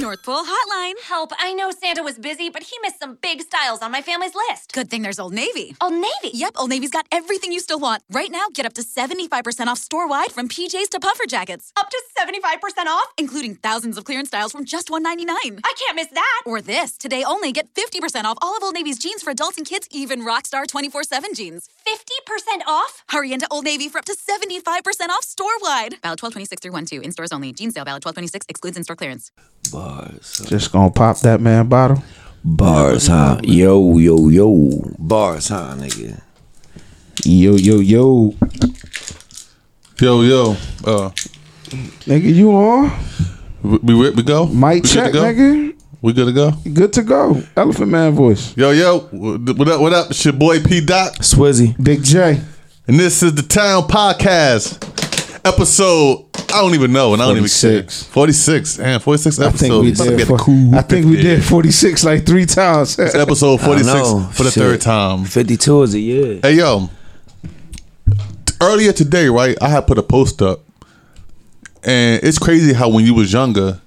North Pole Hotline. Help, I know Santa was busy, but he missed some big styles on my family's list. Good thing there's Old Navy. Old Navy? Yep, Old Navy's got everything you still want. Right now, get up to 75% off store wide from PJs to puffer jackets, Up to 75% off? including thousands of clearance styles from just 199. I can't miss that. Or this, today only get 50% off all of Old Navy's jeans for adults and kids, even Rockstar 24 7 jeans. 50% off? Hurry into Old Navy for up to 75% off store wide. Valid 1226 through 1 2 in stores only. Jeans sale valid 1226 excludes in store clearance. Bars. Just gonna pop that man bottle. Bars, huh? Yo, yo, yo. Bars, huh, nigga? Yo, yo, yo. Yo, yo. Uh, Nigga, you on? we, we, we go? Mic we check, go? nigga. We good to go? Good to go. Elephant Man voice. Yo, yo. What up, what up? It's your boy P. Doc. Swizzy. Big Jae. And this is the Town Podcast. Episode, I don't even know. And I don't even 46. care. 46. Damn, 46 I episodes. think we It's about to did. For, cool I think we did 46 like three times. It's episode 46 for the Shit. third time. 52 is a year. Hey, yo. Earlier today, right, I had put a post up. And it's crazy how when you was younger,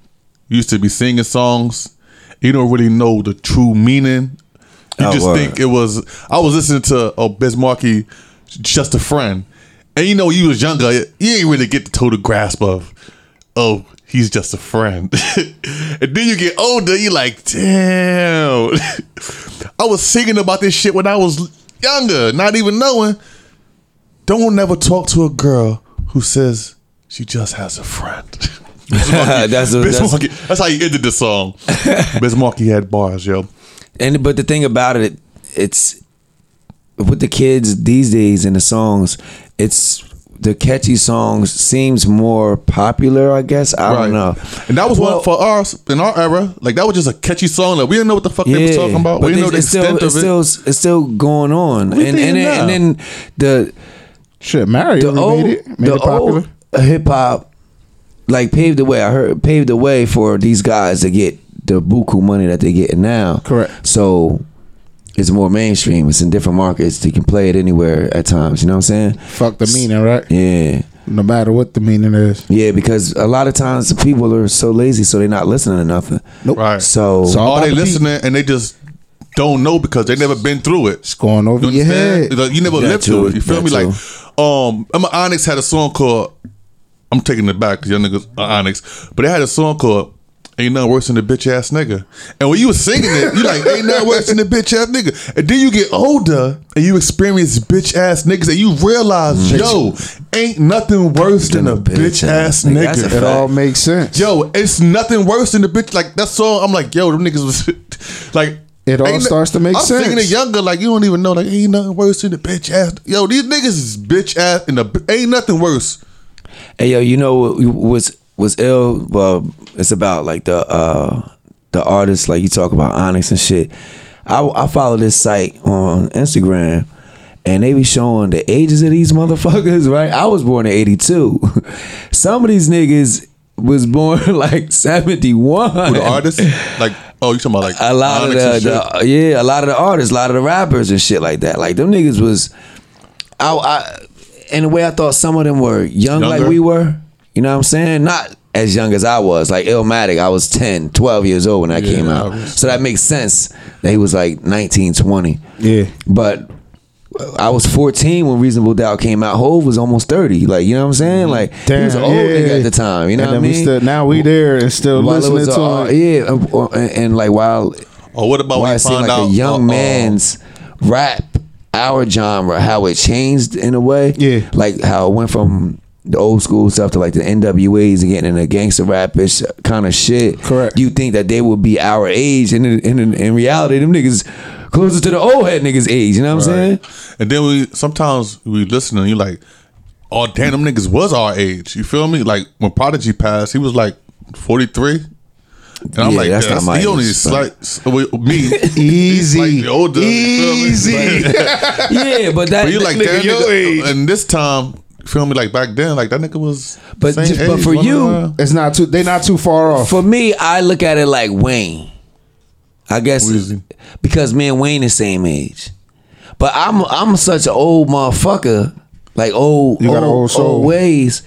you used to be singing songs. You don't really know the true meaning. You Oh, just word. think it was. I was listening to uh, oh, Biz Markie, just a friend, and you know, you was younger, you ain't really get the total grasp of, oh, he's just a friend. and then you get older, you like, damn. I was singing about this shit when I was younger, not even knowing. Don't never talk to a girl who says she just has a friend. Biz Markie, That's a- that's- Biz Markie- that's how you ended the song. Biz Markie had bars, yo. And but the thing about it, it's with the kids these days in the songs, it's the catchy songs seems more popular. I guess I don't know. And that was Well- one for us in our era. Like that was just a catchy song. Like we didn't know what the fuck they was talking about. We but didn't know the still, extent it's of it. still it's still going on, We and and then, and then the Shit, Mario the old made it. Made the it popular. Uh, hip hop like paved the way. I heard paved the way for these guys to get the buku money that they're getting now. Correct. So it's more mainstream. It's in different markets. You can play it anywhere at times. You know what I'm saying? Fuck the meaning, right? Yeah. No matter what the meaning is. Yeah, because a lot of times the people are so lazy, so they're not listening to nothing. Nope. Right. So, So- Or about they listening and they just don't know because they never been through it. It's going over You your head. Like, you never That lived too, through it. You feel that me? Like, um, Emma Onyx had a song called. I'm taking it back because young niggas are Onyx, but they had a song called "Ain't Nothing Worse Than a Bitch Ass Nigga." And when you was singing it, you like "Ain't Nothing Worse Than a Bitch Ass Nigga," and then you get older and you experience bitch ass niggas, and you realize, yo, ain't nothing worse than, a bitch ass nigga. That's a nigga. It all makes sense. Yo, it's nothing worse than the bitch. Like that song, I'm like, yo, them niggas was like. It all starts to make sense. I'm sense. singing it younger, like you don't even know, like ain't nothing worse than the bitch ass. Yo, these niggas is bitch ass, and the ain't nothing worse. hey yo, you know what was was ill? Well, it's about like the uh the artists, like you talk about Onyx and shit. I I follow this site on Instagram. And they be showing the ages of these motherfuckers, right? I was born in 82. Some of these niggas was born like 71. Who the artists? Like, oh, you talking about like a lot of the, the yeah, a lot of the artists, a lot of the rappers and shit like that. Like them niggas was, I, I in a way I thought some of them were young like we were. You know what I'm saying? Not as young as I was. Like Illmatic, I was 10, 12 years old when that came out. I was- So that makes sense that he was like 19, 20. Yeah. But I was 14 when Reasonable Doubt came out. Hove was almost 30. Like, you know what I'm saying? Like, he was an old nigga at the time. You know and what I then we mean? still, now we there and still While listening to a- him. yeah, and, and like while Or what about why when you seemed find like out a young uh, uh, man's rap, our genre, how it changed in a way. Yeah. Like how it went from the old school stuff to like the NWAs and getting into gangster rapish kind of shit. Correct. You think that they would be our age, and in, in, in reality, them niggas closer to the old head niggas age. You know what I'm saying? And then we sometimes we listen and you like, oh damn, them niggas was our age. You feel me? Like when Prodigy passed, he was like 43. And I'm Yeah, like, that's that's not my he only age, slight with me. Easy. He's like older. you feel me? Easy. But- yeah, but that. But you like nigga that your age. and this time, you feel me? Like back then, like that nigga was. But same just- but for you- around. It's not too. They're not too far off. For me, I look at it like Wayne. I guess because me and Wayne the same age. But I'm I'm such an old motherfucker, like old You got an old, old soul. old ways.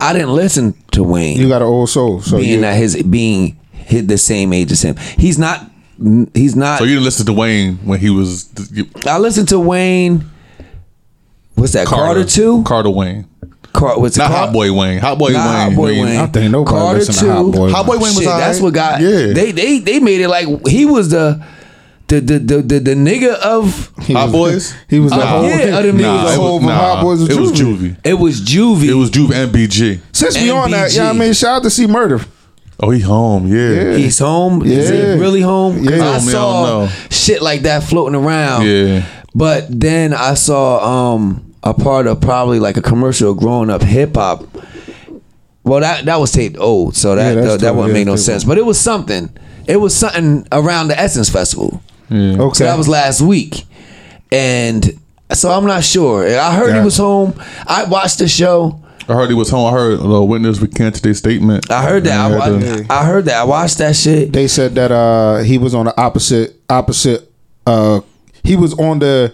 I didn't listen to Wayne, You got an old soul, so being you, that his being hit the same age as him. He's not. He's not. So you didn't listen to Wayne when he was you- I listened to Wayne. What's that? Carter, two. Carter Wayne. Car, what's Not Car- Hot Boy Wayne. Hot Boy Not Wayne. Hot Boy Wayne. I think nobody Carter listen to two. Hot Boy Hot Boy Wayne was Shit, that's alright. what got. Yeah. They they they made it like he was the the the the the, the nigga of. He Hot was- Boys? He was the whole. yeah, he other niggas was was the it whole was, nah, Hot Boys was it was Juvie. Juvie. It was Juvie. It was Juve and BG. Since we on that, yeah, I MBG. mean, shout out to C Murder. Oh, he home. Yeah. Yeah. He's home. Is Yeah. he really home? 'Cause Yeah. I Man, I don't saw know. shit like that floating around. Yeah. But then I saw um a part of probably like a commercial of growing up hip hop. Well, that that was taped old, so that Yeah, that's that, that wouldn't make no different. sense. But it was something. It was something around the Essence Festival. Okay. So that was last week, and so I'm not sure. I heard he was home. I watched the show. I heard he was home. I heard the witness recanted their statement. I heard that. I, And had to- I, I heard that. I watched that shit. they said that uh he was on the opposite opposite uh he was on the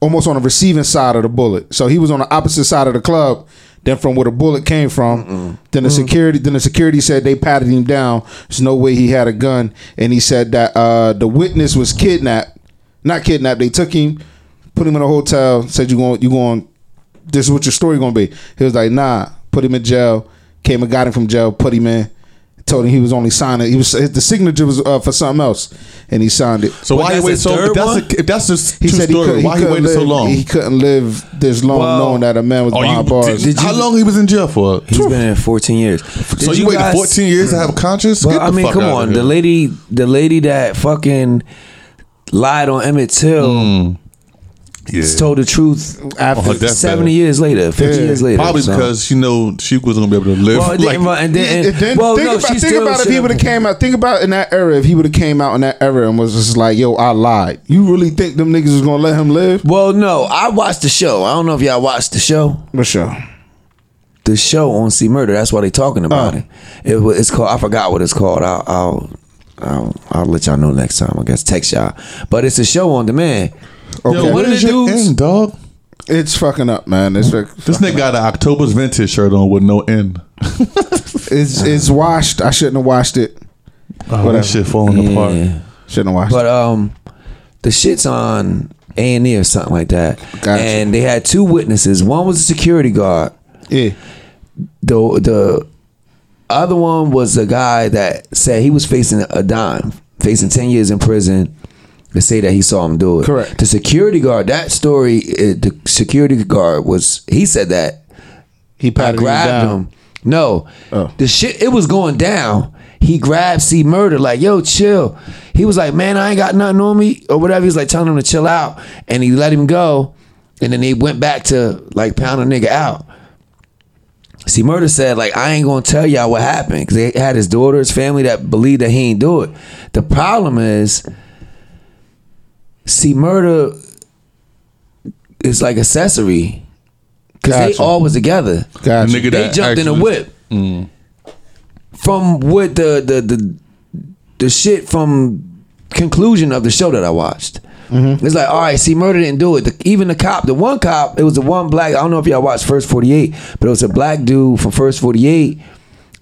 almost on the receiving side of the bullet. So he was on the opposite side of the club than from where the bullet came from. Then the security then the security said they patted him down. There's no way he had a gun. And he said that uh the witness was kidnapped. Not kidnapped. They took him, put him in a hotel, said you going you going this is what your story gonna be. He was like, nah, put him in jail. Came and got him from jail, put him in. Told him he was only signing. He was the signature was uh, for something else, and he signed it. So What, why he that's wait so? third If that's, one? a, if that's just He true said he, story, could, he why he couldn't waited live, so long? He couldn't live this long Well- knowing that a man was oh, behind bars. did, how long he was in jail for? He's been in 14 years. so Did you, waited guys- 14 years to have a conscience? Well, Get I mean, fuck come outta on. The lady, the lady that fucking lied on Emmett Till yeah. told the truth After oh, On her deathbed. 70 years later, 50 Yeah. years later. Probably so. because she know she wasn't gonna be able to live. Well, it like, and then, And then well, think no, about, she think still about if he would have came out. Think about in that era if he would have came out in that era and was just like, "Yo, I lied." You really think them niggas was gonna let him live? Well, no, I watched the show. I don't know if y'all watched the show. For sure. The show on C Murder. That's why they talking about Oh. it. It. It's called. I forgot what it's called. I'll. I'll I'll, I'll let y'all know next time. I guess text y'all. But it's a show on demand. Okay. Yo, one when the your dudes- end, dog? It's fucking up, man. It's like, This nigga got an October's vintage shirt on with no end. it's it's washed. I shouldn't have washed it. Oh, that shit falling apart. Shouldn't have washed But um, the shit's on A and E or something like that. Gotcha. And they had two witnesses. One was a security guard. Yeah. The the other one was a guy that said he was facing a dime, facing ten years in prison. To say that he saw him do it. Correct. The security guard. That story. uh, The security guard was. He said that He I patted him grabbed down. him. No, Oh. the shit. It was going down. He grabbed C Murder like, "Yo, chill." He was like, "Man, I ain't got nothing on me," or whatever. He was like telling him to chill out, and he let him go. And then he went back to like pound a nigga out. C Murder said like, "I ain't gonna tell y'all what happened because they had his daughter, his family that believed that he ain't do it." The problem is, C Murder is like accessory because Gotcha. they all was together Gotcha. The nigga they that jumped in a actually- whip from what the the the the shit from conclusion of the show that I watched. Mm-hmm. It's like, all right, C Murder didn't do it. The, even the cop, the one cop, it was the one black. I don't know if y'all watched First Forty Eight, but it was a black dude from First Forty Eight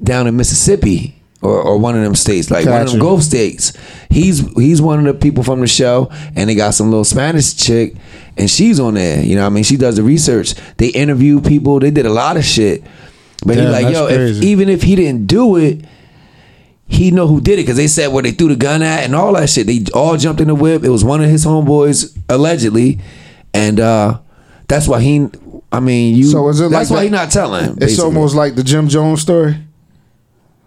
down in Mississippi or, or one of them states, like one of them Gotcha. Gulf states. He's he's one of the people from the show, and they got some little Spanish chick, and she's on there. You know, what I mean, she does the research. They interview people. They did a lot of shit. But he's like, yo, if, even if he didn't do it, he know who did it because they said where they threw the gun at and all that shit. They all jumped in the whip. It was one of his homeboys allegedly, and uh that's why he. I mean, you. So is it that's like why that- he not telling. It's basically. almost like the Jim Jones story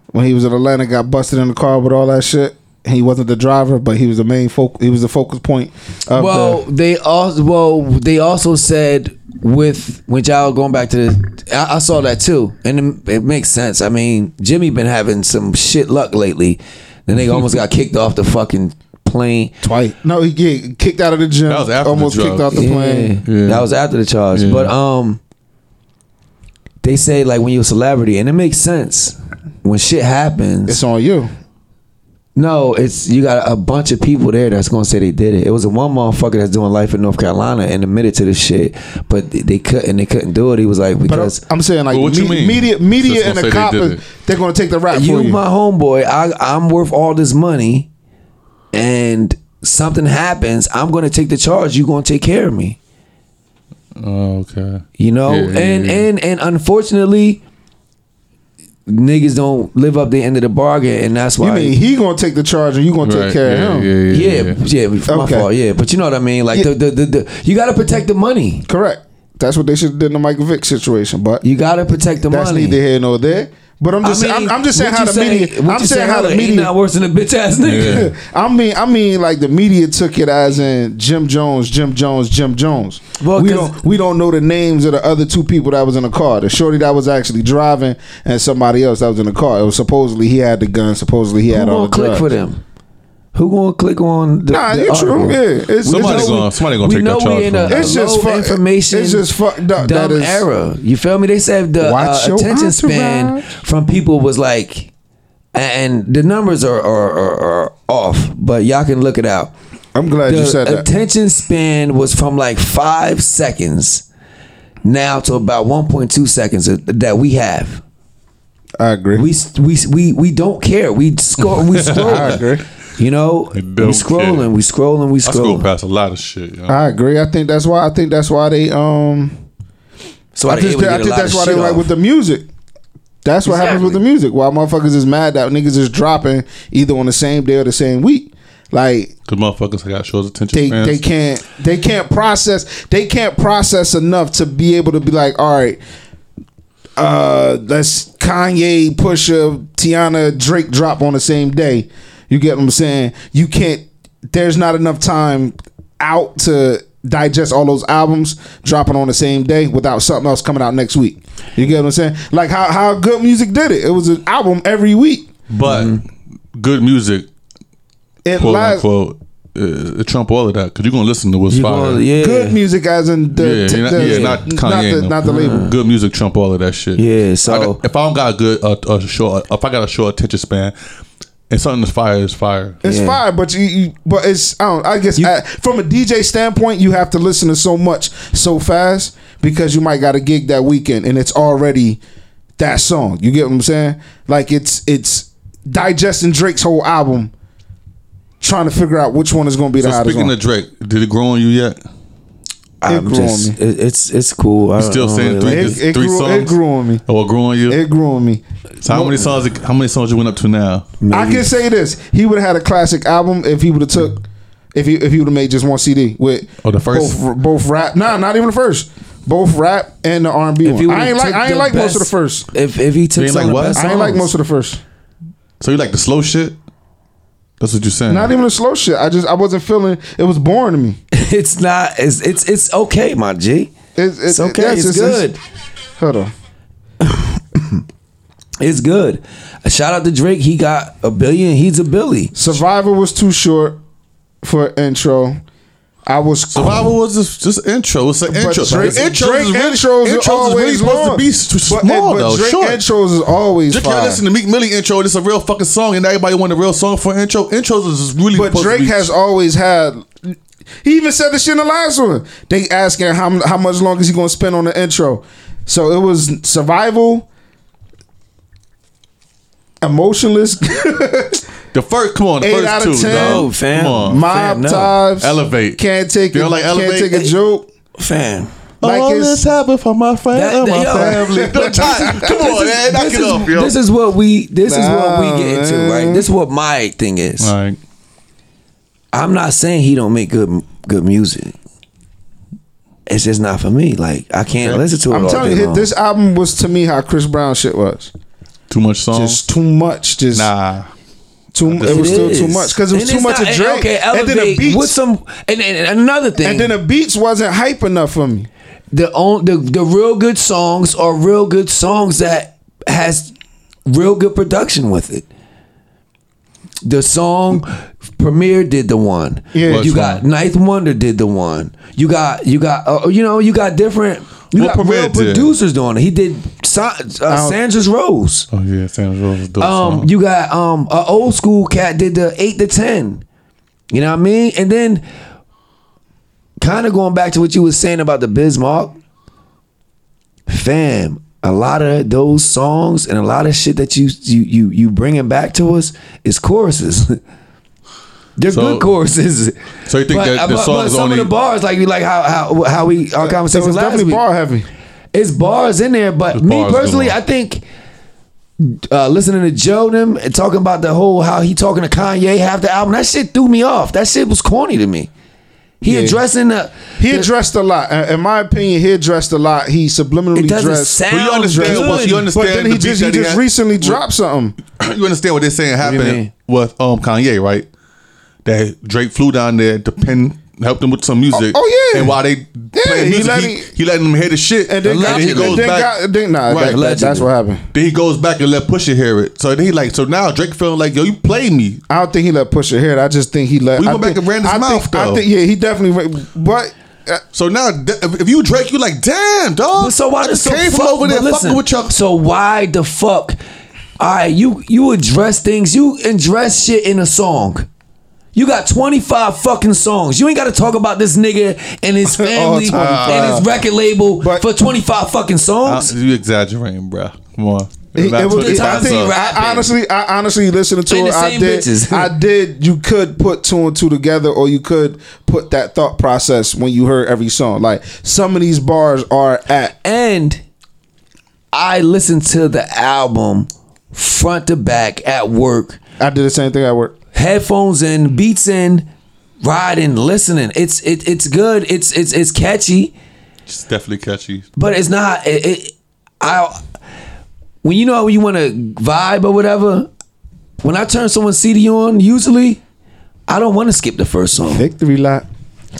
when he was in Atlanta, got busted in the car with all that shit. He wasn't the driver, but he was the main focal. He was the focus point. Of well, the, they also well they also said with when y'all going back to the, I, I saw that too, and it, it makes sense. I mean, Jimmy been having some shit luck lately. The nigga almost got kicked off the fucking plane. twice. No, he get kicked out of the gym. That was after the almost kicked off the plane. Yeah. That was after the charge. Yeah. But um they say like when you're a celebrity, and it makes sense. When shit happens, It's on you. No, it's you got a bunch of people there that's gonna say they did it. It was a one motherfucker that's doing life in North Carolina and admitted to this shit, but they- they couldn't. They couldn't do it. He was like But I'm, because I'm saying like Well, what you me- mean? media, media, Just and gonna the say they they're gonna take the rap you, for you. my homeboy, I I'm worth all this money, and something happens, I'm gonna take the charge. You gonna take care of me. Oh, okay. You know, Yeah, yeah, and yeah. and and unfortunately, niggas don't live up the end of the bargain, and that's why. you mean he gonna take the charge and you gonna take care yeah, of him? Yeah, yeah, yeah, yeah, my Okay. fault. Yeah, but you know what I mean. Like Yeah. the, the, the the you got to protect the money. Correct. That's what they should have did in the Michael Vick situation, but You got to protect the money. that's money. neither here nor there. But I'm just, I'm, I'm just saying how the media. I'm you saying how the media. not worse than a bitch ass nigga. I mean, I mean, like the media took it as in Jim Jones, Jim Jones, Jim Jones. Well, we don't we don't know the names of the other two people that was in the car. The shorty that was actually driving and somebody else that was in the car. It was supposedly he had the gun. Supposedly he had all the click drugs. for them? Who gonna click on the? Nah, the it's true. article? Yeah, it's, Somebody it's, gonna- somebody gonna we take know that charge we in a, from a It's just low fu- information. it's just fucked up. Dumb is- era. You feel me? They said the uh, attention span entourage. from people was like, and the numbers are are, are, are off, but y'all can look it out. I'm glad the you said that. attention span was from like five seconds now to about 1.2 seconds that we have. I agree. We we we we don't care. We score. We scroll. I agree. You know, we don't scrolling. care. We scrolling. We I scroll scrolling. past a lot of shit. Yo. I agree. I think that's why. I think that's why they um. So I, just, I think that's why they like with the music. That's what happens with the music. Why motherfuckers is mad that niggas is dropping either on the same day or the same week. Like Cause motherfuckers got shows attention they spans. they can't they can't process they can't process enough to be able to be like, all right, uh, let's Kanye, Pusha, Teyana, Drake drop on the same day. You get what I'm saying? You can't. There's not enough time out to digest all those albums dropping on the same day without something else coming out next week. You get what I'm saying? Like how how good music did it. It was an album every week. but good music, It quote lies, unquote, uh, trump all of that. Cause you're gonna listen to what's You fire. gonna- yeah. good music as in the, yeah, t- not, the- yeah, not Kanye, not the, no. not the label. Good music trump all of that shit. Yeah, so- I got- if I don't got a good, uh, a short, if I got a short attention span, and something that's fire is fire. It's Yeah. fire, but you, you but it's I don't I guess You- uh, from a DJ standpoint, you have to listen to so much so fast because you might got a gig that weekend and it's already that song. You get what I'm saying? Like it's it's digesting Drake's whole album, trying to figure out which one is going to be the So hottest speaking one. of Drake, did it grow on you yet? I'm grew on me. it, it's it's cool. I You don't- still I saying really three, like- It- it three grew- songs? it grew on me. Oh, it grew on you. it grew on me. so how many songs? How many songs you went up to now? I can say this: he would have had a classic album if he would have took if he if he would have made just one CD with Oh, the first? both both rap. Nah, not even the first. Both rap and the R and B If one. you I ain't like I ain't the like most of the first. If if he took ain't like what? I ain't like most of the first. So you like the slow shit? That's what you're saying. Not even a slow shit. I just I wasn't feeling. It was boring to me. It's not. It's it's it's okay, my G. It's, It's okay. yes, It's good. hold on. It's good. A shout out to Drake. He got a billion. He's a Billy. Survivor was too short for intro. I was Survival was just, just intro. It's an But intro. Drake, intros Drake is really, intros, intros is always really supposed to be But- eh, small but though, Drake short. intros is always Just can't listen to Meek Millie intro. It's a real fucking song, and everybody want a real song for intro. Intros is really. But Drake has always had. He even said this shit in the last one. They asking how how much longer is he going to spend on the intro. So it was survival, emotionless, the first. Come on, the Eight first out two. of 10. No, fam. Come on. mob Fam, no. ties, Elevate. Can't take You it. don't like can't Elevate? take a joke. Fam. Like All it's- this happened for my friend That- and that- my yo. family. Don't try- Come on, man. Knock this it is, off, yo. This is what we. This is what we Nah, get into, man. right? This is what my thing is. All right. I'm not saying he don't make good good music. It's just not for me. Like I can't listen to it I'm all telling day you, long. this album was to me how Chris Brown shit was. Too much song. Just too much. Just nah. Too. It was still too much because it was And too much not- of Drake. Okay, and then the elevate beats. with some and, and, and another thing. and then the beats wasn't hype enough for me. the on the the real good songs are real good songs that has real good production with it. The song Premier did the one. Yeah. you got one? Ninth Wonder did the one. You got you got uh, you know you got different. You What got Premier real did? producers doing it. He did Sa- uh, Sandra's Rose. Oh yeah, Sam Rose is dope Um, song. you got um a old school cat did the eight to ten. You know what I mean? And then kind of going back to what you was saying about the Bismarck, fam. A lot of those songs and a lot of shit that you you you you bringing back to us is choruses. They're So- good choruses. so you think that the but, but some only- of the bars like you like how how how we our So conversation it's last definitely week. bar heavy. It's bars in there, but It's me bars personally, galore. I think uh, listening to Joe them and talking about the whole how he talking to Kanye half the album, that shit threw me off. That shit was corny to me. He Yeah. addressing the He the- addressed a lot. Uh, In my opinion, he addressed a lot. He subliminally It doesn't addressed. sound But you understand good. what- you understand but then the he beat just he that he just had? recently dropped something. you understand what they're saying do you happened mean? with um Kanye, right? That Drake flew down there to pen helped him with some music. Oh, oh, yeah. And while they yeah, playing he music, let he, him- he letting them hear the shit. And then, got, he goes then back. got, then, nah, Right. that- that- that's what happened. Then he goes back and let Pusha hear it. So then he like, so now Drake feeling like, yo, you played me. I don't think he let Pusha hear it. I just think he let. We I went back think- and ran his I mouth, think, I though. think yeah, he definitely. ra- But uh, So now, if you Drake, you like, damn, dog. But so why I the just so came from fuck- over there but fucking listen, with y'all. So why the fuck? All right, you you address things. You address shit in a song. You got 25 fucking songs. You ain't got to talk about this nigga and his family and his record label But- for 25 fucking Uh, songs. you exaggerating, bro. Come on. It, it was, 25 times he songs. rap- I, honestly, I honestly listened to And it. I did. bitches. I did. You could put two and two together, or you could put that thought process when you heard every song. Like some of these bars are at. and I listened to the album front to back at work, I did the same thing at work. Headphones in, beats in, riding, listening. It's it, it's good. It's it's it's catchy. It's definitely catchy. but it's not. It, it, I when you know when you want to vibe or whatever. When I turn someone's CD on, usually I don't want to skip the first song. Victory lap.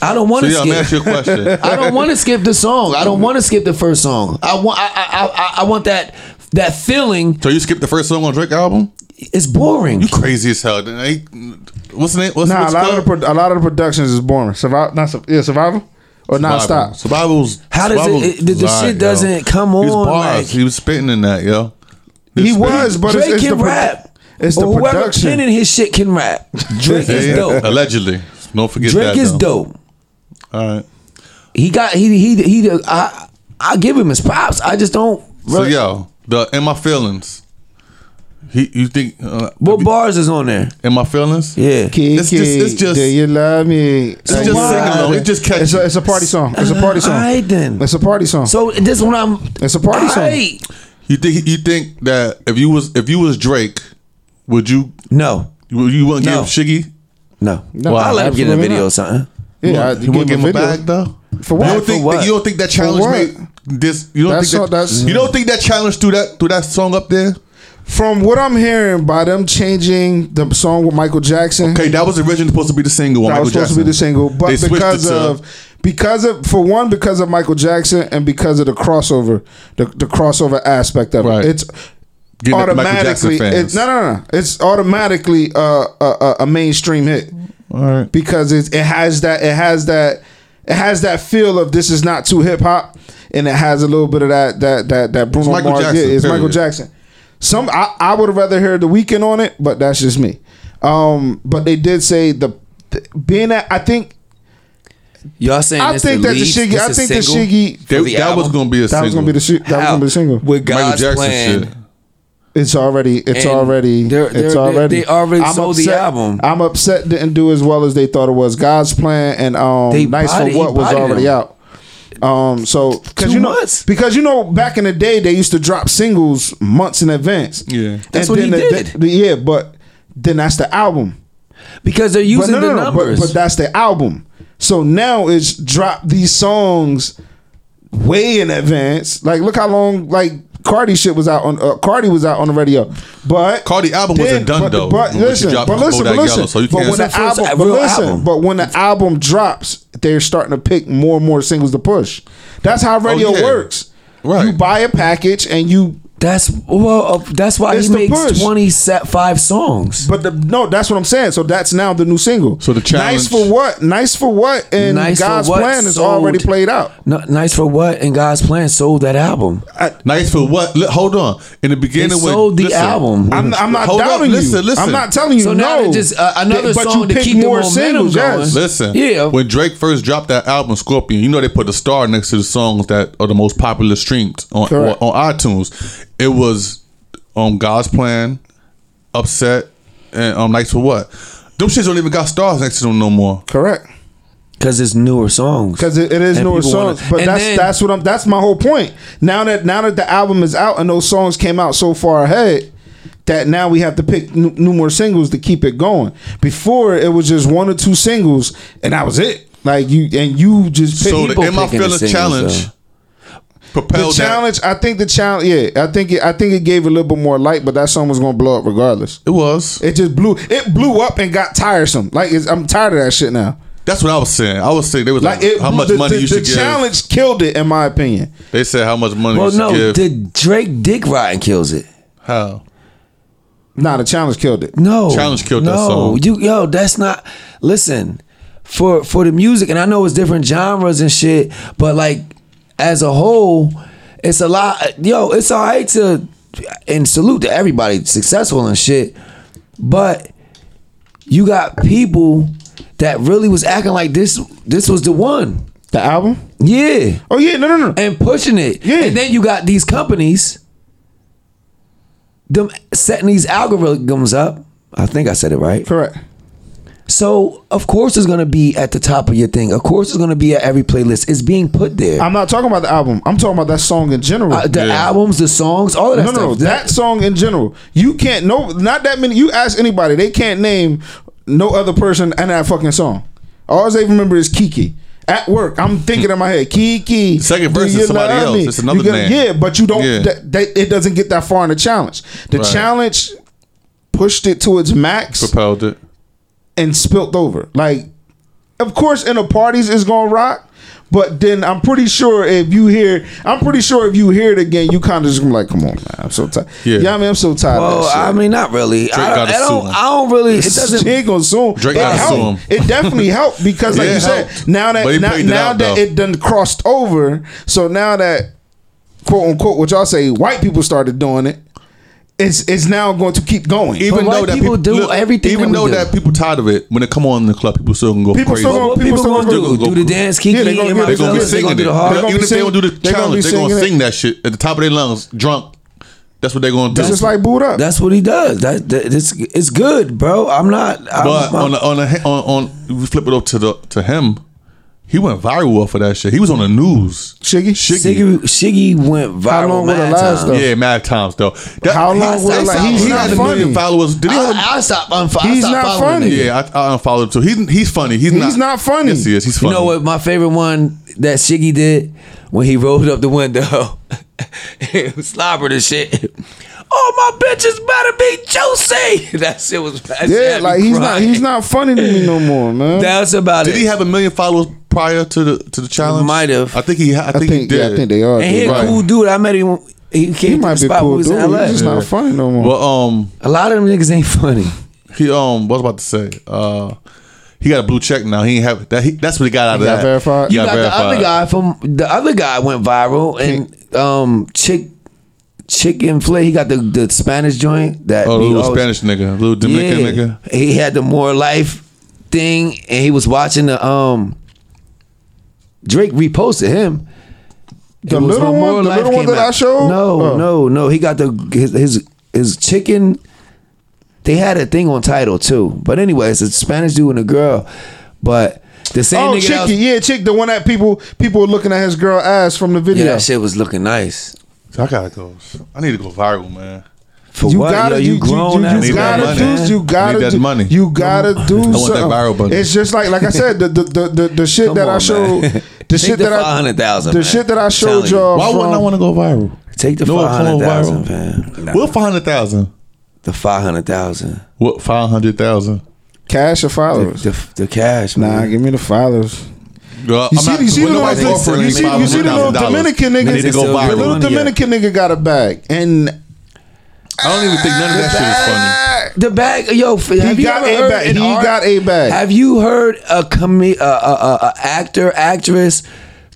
I don't want So to yeah, I'm gonna ask you a skip. question. I don't want to skip the song. I don't want to skip the first song. I want. I, I, I, I want that that feeling. So you skipped the first song on Drake album? It's boring. You crazy as hell. Then What's the name? What's, Nah, what's a lot it of the pro- a lot of the productions is boring. Survival, not Sur- yeah, survival or not Survival. stop. Survival's How does it- Survival's it- the- the live, shit yo. doesn't come He was on, bars. like- he was spitting in that, yo. He was spitting. was, but Drake it's, it's can the pro- rap. It's the or whoever production. penning his shit can rap. Drake is dope. Allegedly. Don't forget Drake that. is though. dope. All right. He got he he he. I I give him his props. I just don't. So yo, the in my feelings. He, you think uh, What bars is on there? in my feelings? Yeah. Kiki, It's just- it's just- do you love me? It's just singing along. It's just catchy. It's a, it's a party song. It's a party song. Alright then. It's a party song. So this one I'm. It's a party song. Alright. You think you think that if you was if you was Drake, would you No. you, you wouldn't No. give Shiggy? No. No, I'll let him get a video not. or something. yeah, you wouldn't give him a bag though. For You what? don't For think what? you don't think that challenge made this? You don't That's think all- that, that's- you don't think that challenge threw that threw that song up there? From what I'm hearing, by them changing the song with Michael Jackson, Okay, that was originally supposed to be the single. that Michael was supposed Jackson. to be the single, but it because of because of for one because of Michael Jackson and because of the crossover, the, the crossover aspect of Right. it, it's Getting at the Michael Jackson automatically it's no no no it's automatically uh, a, a, a mainstream hit all right. because it, it has that it has that it has that feel of this is not too hip hop and it has a little bit of that that that that Bruno Michael Mars Jackson, yeah, it's period. Michael Jackson. Some I, I would have rather heard the Weeknd on it, but that's just me. Um, but they did say the, the being that I think Y'all saying I this think the that the Shiggy I think the? Shiggy They- the that was gonna be a that was gonna be the shi- that was gonna be the single. With Michael God's Jackson plan. shit. It's already it's And already they're- it's they're- already they already sold the album. I'm upset didn't do as well as they thought it was. God's plan and um They Nice bodied- for What was already him. out. Um so cuz you know months. because you know back in the day they used to drop singles months in advance. Yeah. That's And what then he the- did. the- yeah, but then that's the album. because they're using but no, the no, no, numbers. But, but that's the album. So now it's drop these songs way in advance. Like look how long like Cardi shit was out on uh, Cardi was out on the radio. But Cardi album wasn't done, but, though, But listen, but listen, but listen. Yellow, so you but when the album, but listen, album. but when the album drops, they're starting to pick more and more singles to push. That's how radio Oh, yeah. works. Right. You buy a package and you That's well. Uh, that's why It's he the makes push. twenty set five songs. But the, no, that's what I'm saying. So that's now the new single. So the nice challenge- for what? Nice for what? And Nice for God's What plan is sold- already played out. No, nice for what? And God's plan sold that album. Nice for what? Li- Hold on. In the beginning, They when sold the listen, album. I'm, I'm not Hold up, doubting listen, you. listen. I'm not telling you So now no. they just, uh, another But song you to pick keep the more momentum singles, going. yes. Listen, Yeah. When Drake first dropped that album, Scorpion, you know they put the star next to the songs that are the most popular streamed on Correct. on, on iTunes. It was on God's Plan, Upset, and um, Nice for What. Them shits don't even got stars next to them no more. Correct. Because it's newer songs. Because it, it is And newer people wanna- songs, but and that's then- that's what I'm. That's my whole point. Now that now that the album is out and those songs came out so far ahead, that now we have to pick new, new more singles to keep it going. Before it was just one or two singles and that was it. Like you and you just pick. So the people In My picking the Feelings singles, challenge though. The propelled that. challenge, I think the challenge, yeah, I think it, I think it gave a little bit more light, but that song was gonna blow up regardless. It was. It just blew, it blew up and got tiresome. Like it's, I'm tired of that shit now. That's what I was saying. I was saying they was like, Like it, how much the, money the, you the should give. challenge killed it, in my opinion. They said how much money Well, you should no, give. the Drake Dick Riding kills it. how? Nah, the challenge killed it. No, Challenge killed no, that song. You yo, that's not. Listen, for for the music, and I know it's different genres and shit, but like as a whole, it's a lot. Yo, it's all right to and salute to everybody successful and shit, but you got people that really was acting like this. This was the one. The album? Yeah. Oh yeah, no, no, no. and pushing it. Yeah. And then you got these companies them setting these algorithms up. I think I said it right. Correct. So of course it's gonna be at the top of your thing. Of course it's gonna be at every playlist. It's being put there. I'm not talking about the album. I'm talking about that song in general. Uh, the Yeah. albums, the songs, all of that no, stuff. no, no. That song in general. You can't no not that many you ask anybody, they can't name no other person and that fucking song. All they remember is Kiki. At work, I'm thinking in my head, Kiki. Second verse is you somebody love else. me? It's another You get- name. Yeah, but you don't. Yeah. That, that- it doesn't get that far in the challenge. The Right. challenge pushed it to its max Propelled it. And spilt over. Like, of course, in the parties it's gonna rock. But then I'm pretty sure if you hear, I'm pretty sure if you hear it again, you kind of just gonna like, come on, man, I'm so tired. Yeah. Yeah, I mean, I'm so tired. well, of that shit. I mean, not really. I, gotta I don't. I don't really. It doesn't. She ain't gonna sue him. Drake gotta helped. sue him. It definitely helped because, like Yeah, you said, helped. now that But now, it now out, that though. it done crossed over, so now that quote unquote, what y'all say, white people started doing it, it's it's now going to keep going. Even But though white that people do everything Even that we though do. that people tired of it, when they come on in the club, people still gonna go People crazy. still gonna- people people still gonna gonna do? go- Do the dance, Kiki? Yeah, they gonna- and They're gonna be singing gonna it. the hard. Even if they don't do the they're gonna be challenge, they're gonna sing that shit at the top of their lungs, drunk. That's what they're gonna do. It's just like boot up. That's what he does. That, that it's it's good, bro. I'm not. I'm, But I'm- on the, on the, on on we flip it up to the to him, he went viral off of that shit. He was on the news. Shiggy? Shiggy, Shiggy went viral. How long will it mad last, times. though? Yeah, mad times though. That- How long he- will it he- last? he He's had not a million followers. Did he? have a- I, I stop unfollow. He's not funny. yeah, I, I unfollowed him too. He's he's funny. He's, He's not funny. Yes, he is. He's funny. You funny. know what? My favorite one that Shiggy did when he rolled up the window, it was slobbered and shit. Oh my bitches better be juicy. That shit was. That Yeah, had me like he's not he's not funny to me no more, man. That's about Did it. Did he have a million followers prior to the to the challenge? Might have. I think he. I I think, think, he did. yeah, I think they are. and he dude. a Right. cool dude. I met him. He came He to might the be spot cool was dude. in LA. He's just not funny no more. Well, um, A lot of them niggas ain't funny. he um, what was about to say? Uh, he got a blue check now. He ain't have that. He, that's what he got out of got that. verified? He You got the other guy from the other guy went viral and um chick chicken flay. He got the the Spanish joint that Oh, little always- Spanish nigga, little Dominican yeah. nigga. He had the more life thing and he was watching the um Drake reposted him. The little when one- the Life little one came that I out. showed? No, Oh. no, no. He got the his his, his chicken. They had a thing on title too, but anyway, it's a Spanish dude and a girl. But the same Oh, nigga that was- yeah, Chick, the one that people people were looking at his girl ass from the yeah, video. that shit was looking nice. So I gotta go. I need to go viral, man. For you what? gotta, Yo, you, you grown you, ass you, need gotta do, you gotta that do, money. you gotta do want that something. viral button. It's just like, like I said, the the the, the, the shit Come that I showed, man. the shit the that I, 500,000, the man. shit that I showed you. y'all. Why wouldn't I want to go viral? Take the No, five come on, hundred thousand, viral. man. What five hundred thousand? The five hundred thousand. What five hundred thousand? cash or followers? the, the cash, Nah, man. give me the followers. Well, You see, not- you see the little, you see, you see the little Dominican They nigga. need to go still The little. Dominican nigga got a bag, and I don't even think none of that shit is funny. The bag, yo, f- have you got ever a heard bag. an He art- got a bag. Have you heard a com- a, a, a, a actor, actress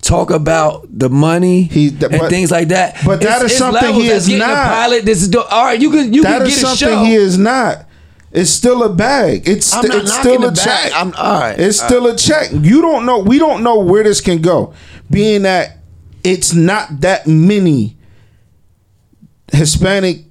talk about the money He- and but- things like that? but that is something levels. he is not. A pilot, this is do- all right. You can you that can is get a something show. he is not. It's still a bag. It's I'm st- not it's still a the check. I'm- all right. It's still a check. You don't know. We don't know where this can go. Being that it's not that many Hispanic.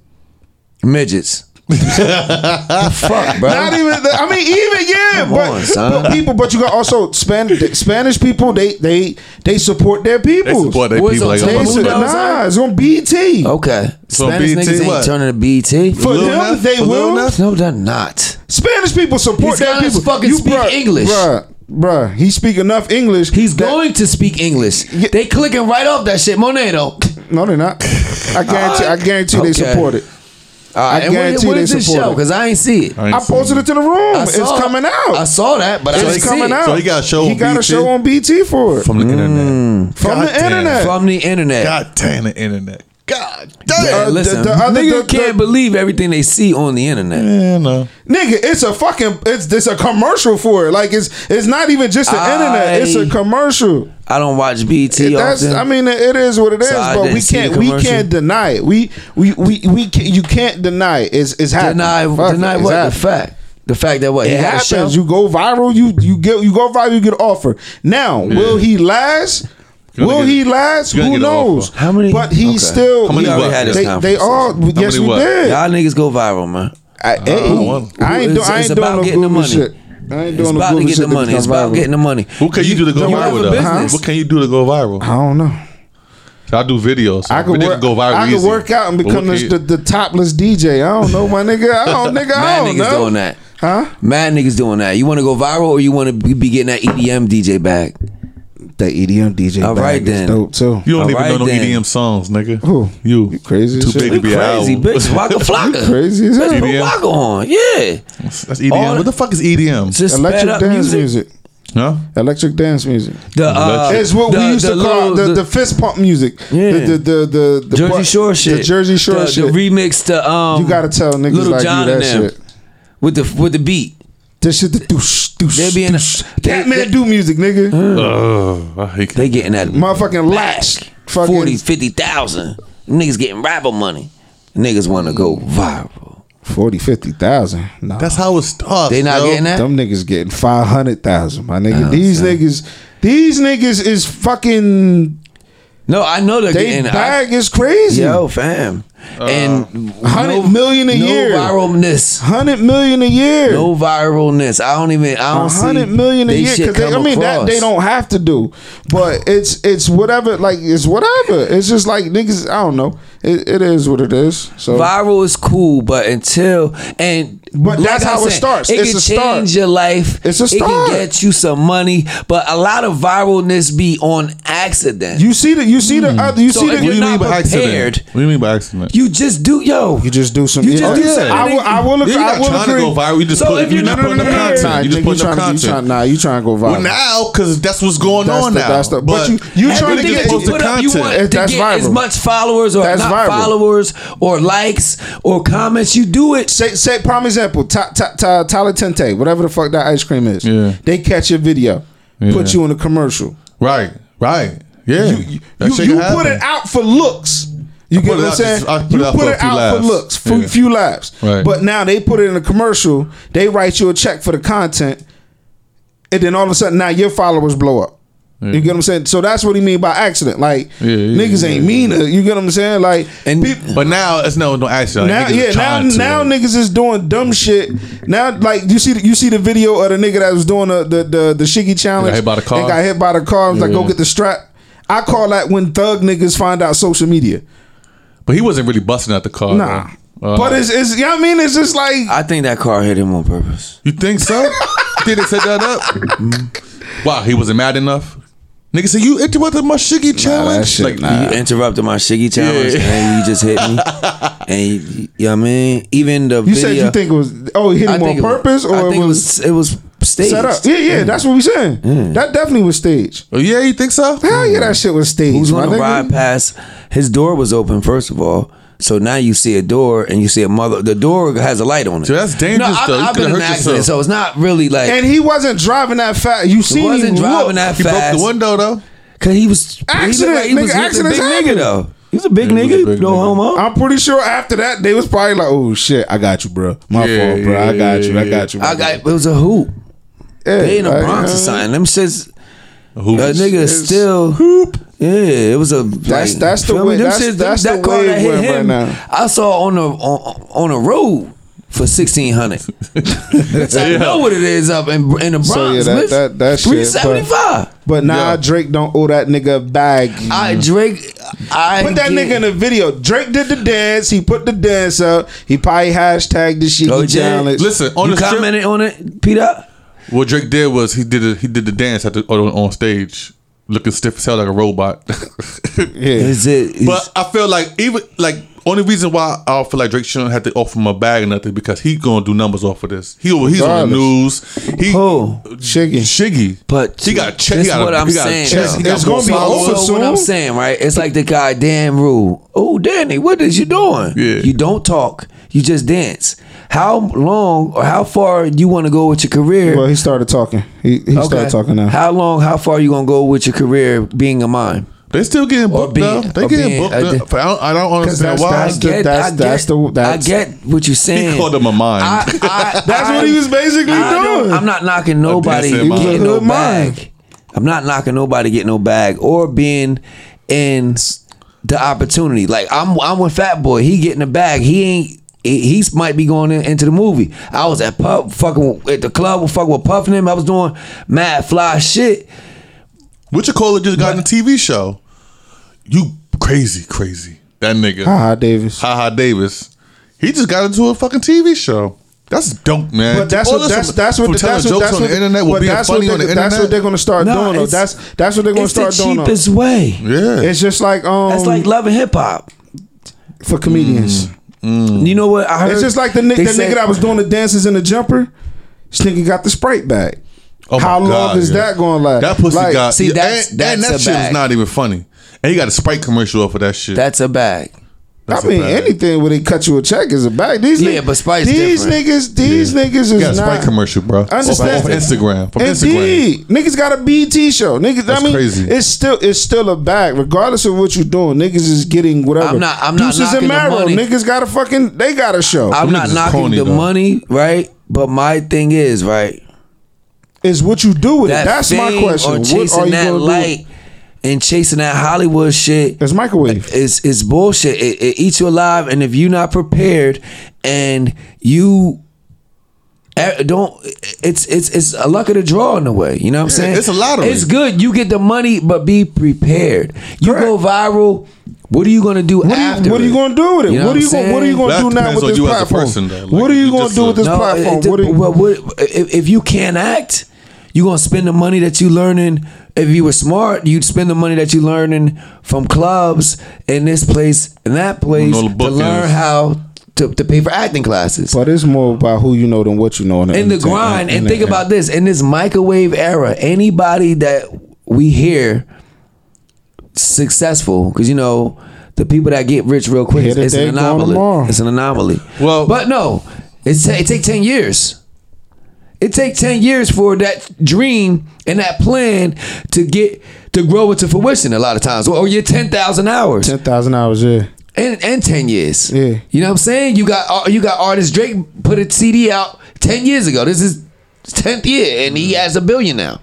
Midgets. fuck, bro. Not even. I mean, even yeah, Come but, on, son. but people. But you got also Spanish Spanish people. They they they support their people. They support their What's people like on They su- who knows nah, that? it's on BET. Okay. So Spanish BET niggas ain't turning to BET. For Lil them, Nas? they For Lil will. Nas? No, they're not. Spanish people support He's their gotta people. fucking speak English. bruh, bruh. He speak enough English. He's that- going to speak English. They clicking right off that shit. Monedo. No, they're not. I guarantee. I guarantee they Okay. support it. All right, I and when, guarantee when they is this support show? it. Because I ain't see it. ain't I posted it to the room. I It's saw- coming out. I saw that, but I it's didn't see coming it. out. So he got a show He on got a BET? show on BET for it from the mm. internet. from God the damn. internet. From the internet. God damn the internet. God Yeah, damn. Uh, listen, the- the other- niggas the- can't the- believe everything they see on the internet. Yeah, no. Nigga, it's a fucking it's it's a commercial for it. Like it's it's not even just the I- internet. It's a commercial. I don't watch BET That's often. I mean it is what it is, So I but we can't we can't deny it. We we we we can, you can't deny it. It's it's happening. deny Fuck it, deny it's what the fact. The fact that what It had a show. happens. You go viral. You you get you go viral. You get an offer. Now, will he last? Gonna Will he last? Who knows? How many- But he's okay. still. How many We already what? had this They, they all. conversation. yes, many we what? did. Y'all niggas go viral, man. I, hey, one. I ain't, do, It's- I ain't doing about no getting the money. shit. I ain't doing no about to goofy get the money. It's about viral. getting the money. What can you do to go you have viral a though? business. What can you do to go viral? I don't know. I do videos. So I could work. go viral I could easy. work out and become what this, the, the topless DJ. I don't know, my nigga. I don't, nigga. I don't niggas know. doing that. Huh? Mad niggas doing that. You want to go viral or you want to be getting that EDM DJ bag? That EDM DJ. All bag right, is then. dope too. You don't even Alright know no then. EDM songs, nigga. Who? You. You crazy Too shit. big to be Crazy an bitch. Waka flocka. Crazy as Let's hell. EDM? Waka on. Yeah. That's EDM. All- what the fuck is EDM? Just Electric dance music. music. Huh? Electric dance music. The, uh, It's what we the- used the to call little- the, the, fist pump music. Yeah. The the the the, the Jersey what- Shore shit. The Jersey Shore the, shit. The remix to um. you gotta tell niggas Little like John you that shit. with the with the beat. This shit the doosh doosh. They be in a- doosh. they- Catman they- do music, nigga. Uh, I hate They getting that Motherfucking latch. back. Fucking 40, 50,000. Niggas getting rapper money. Niggas want to go viral. 40, 50,000. Nah. That's how it starts. They not yo. getting that. Them niggas getting 500,000, my nigga. Oh, these son. niggas, these niggas is fucking, No, I know they're they getting. I- bag is crazy. Yo, fam. And hundred million a no year. viralness. 100 million a year. No viralness. I don't even. I don't see. hundred million a they year shit because I come mean that they don't have to do, but it's it's whatever like it's whatever. It's just like niggas. I don't know. It, it is what it is. So Viral is cool, but until and But that's I how it starts. It It's can a start. change your life. It's a start. It can get you some money, but a lot of viralness be on accident. you see the you see the hmm. other you So see if the What do you're not mean by prepared. accident? What do you mean by accident? You just do yo. you just do some. You just do oh, yeah. something. I will. I will. Yeah, you're I will trying agree. to go viral. You just So put, you're you're not not putting up prepared- content. Nah, You're just nigga, putting you up trying, trying, content. nah, you trying to go viral. Well, now, because that's what's going That's on the- now. that's the- but you- you trying to get- that you posts the put up, you want content. to That's get as much followers or That's not viral. followers or likes or comments. You do it. Say, say, prime example, ta, ta, ta, Talenti, whatever the fuck that ice cream is. Yeah. They catch your video, put you in a commercial. Right, right. Yeah. You, That you, you put it out for looks. You get what I'm saying? just- put you it out put a it few out for looks, for Yeah. few laps. Right. But now they put it in a commercial. They write you a check for the content, and then all of a sudden now your followers blow up. You get what I'm saying? So that's what he mean by accident. Like Yeah, yeah, niggas ain't yeah, mean. You get what I'm saying? Like And- peop- But now it's no no accident. now, is yeah, now to. now niggas is doing dumb shit. Now, like you see, the, you see the video of the nigga that was doing the the the, the shiggy challenge. Got hit by the car? And got hit by the car. I was like, go Yeah. get the strap. I call that when thug niggas find out social media. But he wasn't really busting at the car. Nah, though. Uh, but it's it's you know what I mean. It's just like I think that car hit him on purpose. you think so? you think they set that up? Mm-hmm. Wow, he wasn't mad enough. Nigga said you interrupted my shiggy challenge. shit, like, nah. You interrupted my shiggy challenge Yeah. and you just hit me. and you, you know what I mean? Even the you video. said you think it was oh he hit I him on think it was- purpose or I think it was, it was staged. set up. Yeah, yeah, that's what we saying. That definitely was staged. Oh, yeah, you think so? Hell yeah, that shit was staged. Who's my gonna nigga. ride past? His door was open first of all. So now you see a door and you see a mother. The door has a light on it. So that's dangerous, No, though. You I've, I've been could've in an hurt accident, yourself. so it's not really like And he wasn't driving that fast. You he seen wasn't him driving look. that He broke the window, though. Cause he was he looked Accident, like he was, nigga, he was a accidents big happen. nigga though. He was a big Yeah, was a nigga. big no nigga. homo. I'm pretty sure after that they was probably like, "Oh shit, I got you, bro. My Yeah, fault, bro. I got you. I yeah, got you. I got it was a hoop. Yeah, They in the like, Bronx or uh, something. Them shits. Who? A nigga it's- still hoop. Yeah, it was a. That's- like, that's the way- Them that's- shits- that's that the car way that it hit went right now. I saw on the on, on the road for sixteen hundred. I know what it is up in in the Bronx. So, yeah, that- bitch. that- that three seventy five. But now Yeah. Drake don't owe that nigga a bag. I Drake. I Put that get- nigga in the video. Drake did the dance. He put the dance up. He probably hashtagged the shit. Oh, he he challenged. Listen, on You the strip, commented on it, Peter? What Drake did was he did a, he did the dance at the, on, on stage, looking stiff as hell like a robot. Yeah. Is it? is- But I feel like even like only reason why I feel like Drake shouldn't have to offer him a bag or nothing because he gonna do numbers off of this. He he's on the news. He Who? Shiggy. Shiggy, But he got check. That's He got what a, I'm he got saying. a check. though. He got It's gonna be followers. over So what I'm saying, right? It's like the goddamn rule. Oh, Danny, what is you doing? Yeah. You don't talk. You just dance. How long or how far you want to go with your career? Well, he started talking. He, he started talking now. How long? How far you gonna go with your career being a mime? They still getting booked being- though. They or getting being- booked. uh, though. I don't, I don't understand that's- why. that's the- that's- that's the- that's- I get what you're saying. he called him a mime. I, I, That's I- what he was basically I doing. I'm not knocking nobody dancing mime. getting no bag. I'm not knocking nobody getting no bag or being in the opportunity. Like I'm, I'm with Fat Boy. He getting a bag. He ain't. He might be going in, into the movie. I was at Puff, fucking at the club, fucking with Puff and him. I was doing mad fly shit. What you call it? Just got in a TV show. You crazy, crazy. That nigga. Ha ha Davis. Ha ha Davis. He just got into a fucking TV show. That's dope, man. But that's All what this that's that's what from telling that's what jokes that's on what the internet will be that's funny what on the they, internet. That's what they're gonna start No, doing. Though. That's that's what they're gonna start the doing. though. cheapest way. yeah. It's just like um That's like loving hip hop. for comedians. Mm. You know what? I heard. It's just like the, ni- the said- nigga that was doing the dances in the jumper. This nigga got the Sprite bag. Oh my How long is yeah. that going to last? That pussy Like, got see, yeah, that's- and, and that a shit was bag. not even funny. And he got a Sprite commercial off of that shit. That's a bag. That's I a mean, anything where they cut you a check is a bag. These Yeah, niggas, but Sprite's these different. niggas, these niggas is He got a not. Sprite commercial, bro. Understand. Off, off Instagram. From Instagram. Indeed, niggas got a BET show. Niggas, That's I mean, crazy. it's still it's still a bag, regardless of what you're doing. Niggas is getting whatever. I'm not- I'm not Deuces knocking and the Marrow. money. Niggas got a fucking. They got a show. I'm Them not knocking corny, the though. money, right? But my thing is, right? is what you do with That it. That's my question. Or What are you that going to light and chasing that Hollywood shit do? It's microwave. It's it's bullshit. It, it eats you alive, and if you're not prepared and you don't, it's it's it's a luck of the draw in a way. You know what I'm saying? it's a lottery. It's good. You get the money, but be prepared. You go viral. What are you gonna do What are after? you, what are you going to do with it? You know what are you I'm going What are you going to That do now with this you as a platform? person. Like, what are you you gonna do with this No, platform? it- What are you, well, what- if, if you can't act, you're gonna spend the money that you learning. If you were smart, you'd spend the money that you're learning from clubs in this place and that place all the to bookings. learn how to, to pay for acting classes. but it's more about who you know than what you know. in the entertainment- grind, in and the- think about this: in this microwave era, anybody that we hear successful, because you know the people that get rich real quick, it's an anomaly. It's an anomaly. Well- but no, it's it take ten years. It take ten years for that dream and that plan to get to grow into fruition. A lot of times, or your ten thousand hours ten thousand hours. Yeah, and and ten years. Yeah. you know what I'm saying. You got uh, you got artist Drake put a CD out ten years ago. This is tenth year, and he has a billion now.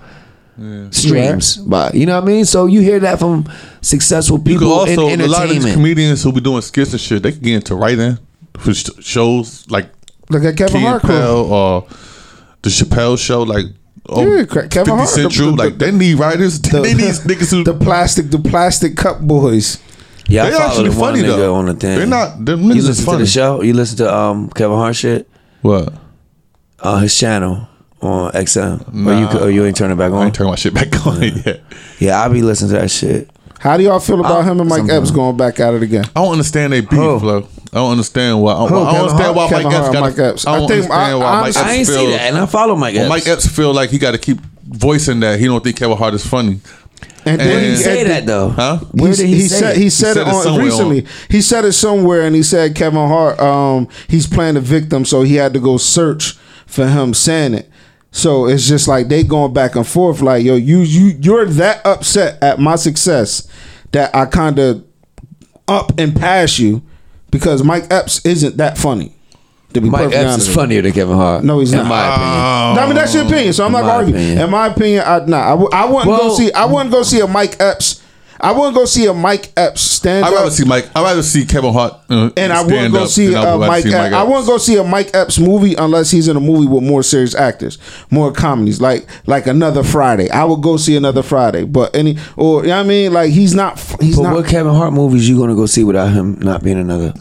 Yeah. Streams, but you know what I mean. So you hear that from successful people could also in a lot of these comedians who be doing skits and shit. They can get into writing for sh- shows like look at Kevin Key Hart. Or the Chappelle show. Like oh, Yeah, Kevin 50 Hart, Central. the- the- like they need writers. The- they need niggas who the plastic, the plastic cup boys. yeah, they follow actually the funny, though. on the thing. They're not- them You niggas is listen to the show. You listen to um Kevin Hart shit what. on his channel on XM, or you or you ain't turn it back on. I ain't turn my shit back on yet. Yeah, I be listening to that shit. How do y'all feel about Uh, him and Mike something. Epps going back at it again? I don't understand they beef, Oh. Flo. I don't understand why. I, I don't understand Hart- why Kevin Mike Epps got. Mike Epps. I I don't think- understand I- why I- Mike I Epps ain't feel. see that, and I follow Mike Well, Epps. Mike Epps feel like he got to keep voicing that he don't think Kevin Hart is funny. And Where Where did he say that though? Huh? Where did he, say said it? he said said it it on recently. on- He said it somewhere, and he said Kevin Hart. Um, he's playing the victim, so he had to go search for him saying it. So it's just like they going back and forth. Like yo, you you you're that upset at my success that I kind of up and pass you because Mike Epps isn't that funny. To be Mike perfectly Epps honest is funnier than Kevin Hart. No, he's in not. my opinion. Oh. I mean, that's your opinion, so I'm In not my arguing. opinion. In my opinion, I nah, I, w- I wouldn't go see. I wouldn't go see a Mike Epps. I wouldn't go see a Mike Epps stand I'd up. rather see Mike. I'd rather see Kevin Hart. Uh, and I stand wouldn't go up see than I a would Mike. see Epps. I Epps. wouldn't go see a Mike Epps movie unless he's in a movie with more serious actors, more comedies, like like another Friday. I would go see another Friday, but any or you know what I mean, like he's not. He's But not. what Kevin Hart movies you gonna go see without him not being another?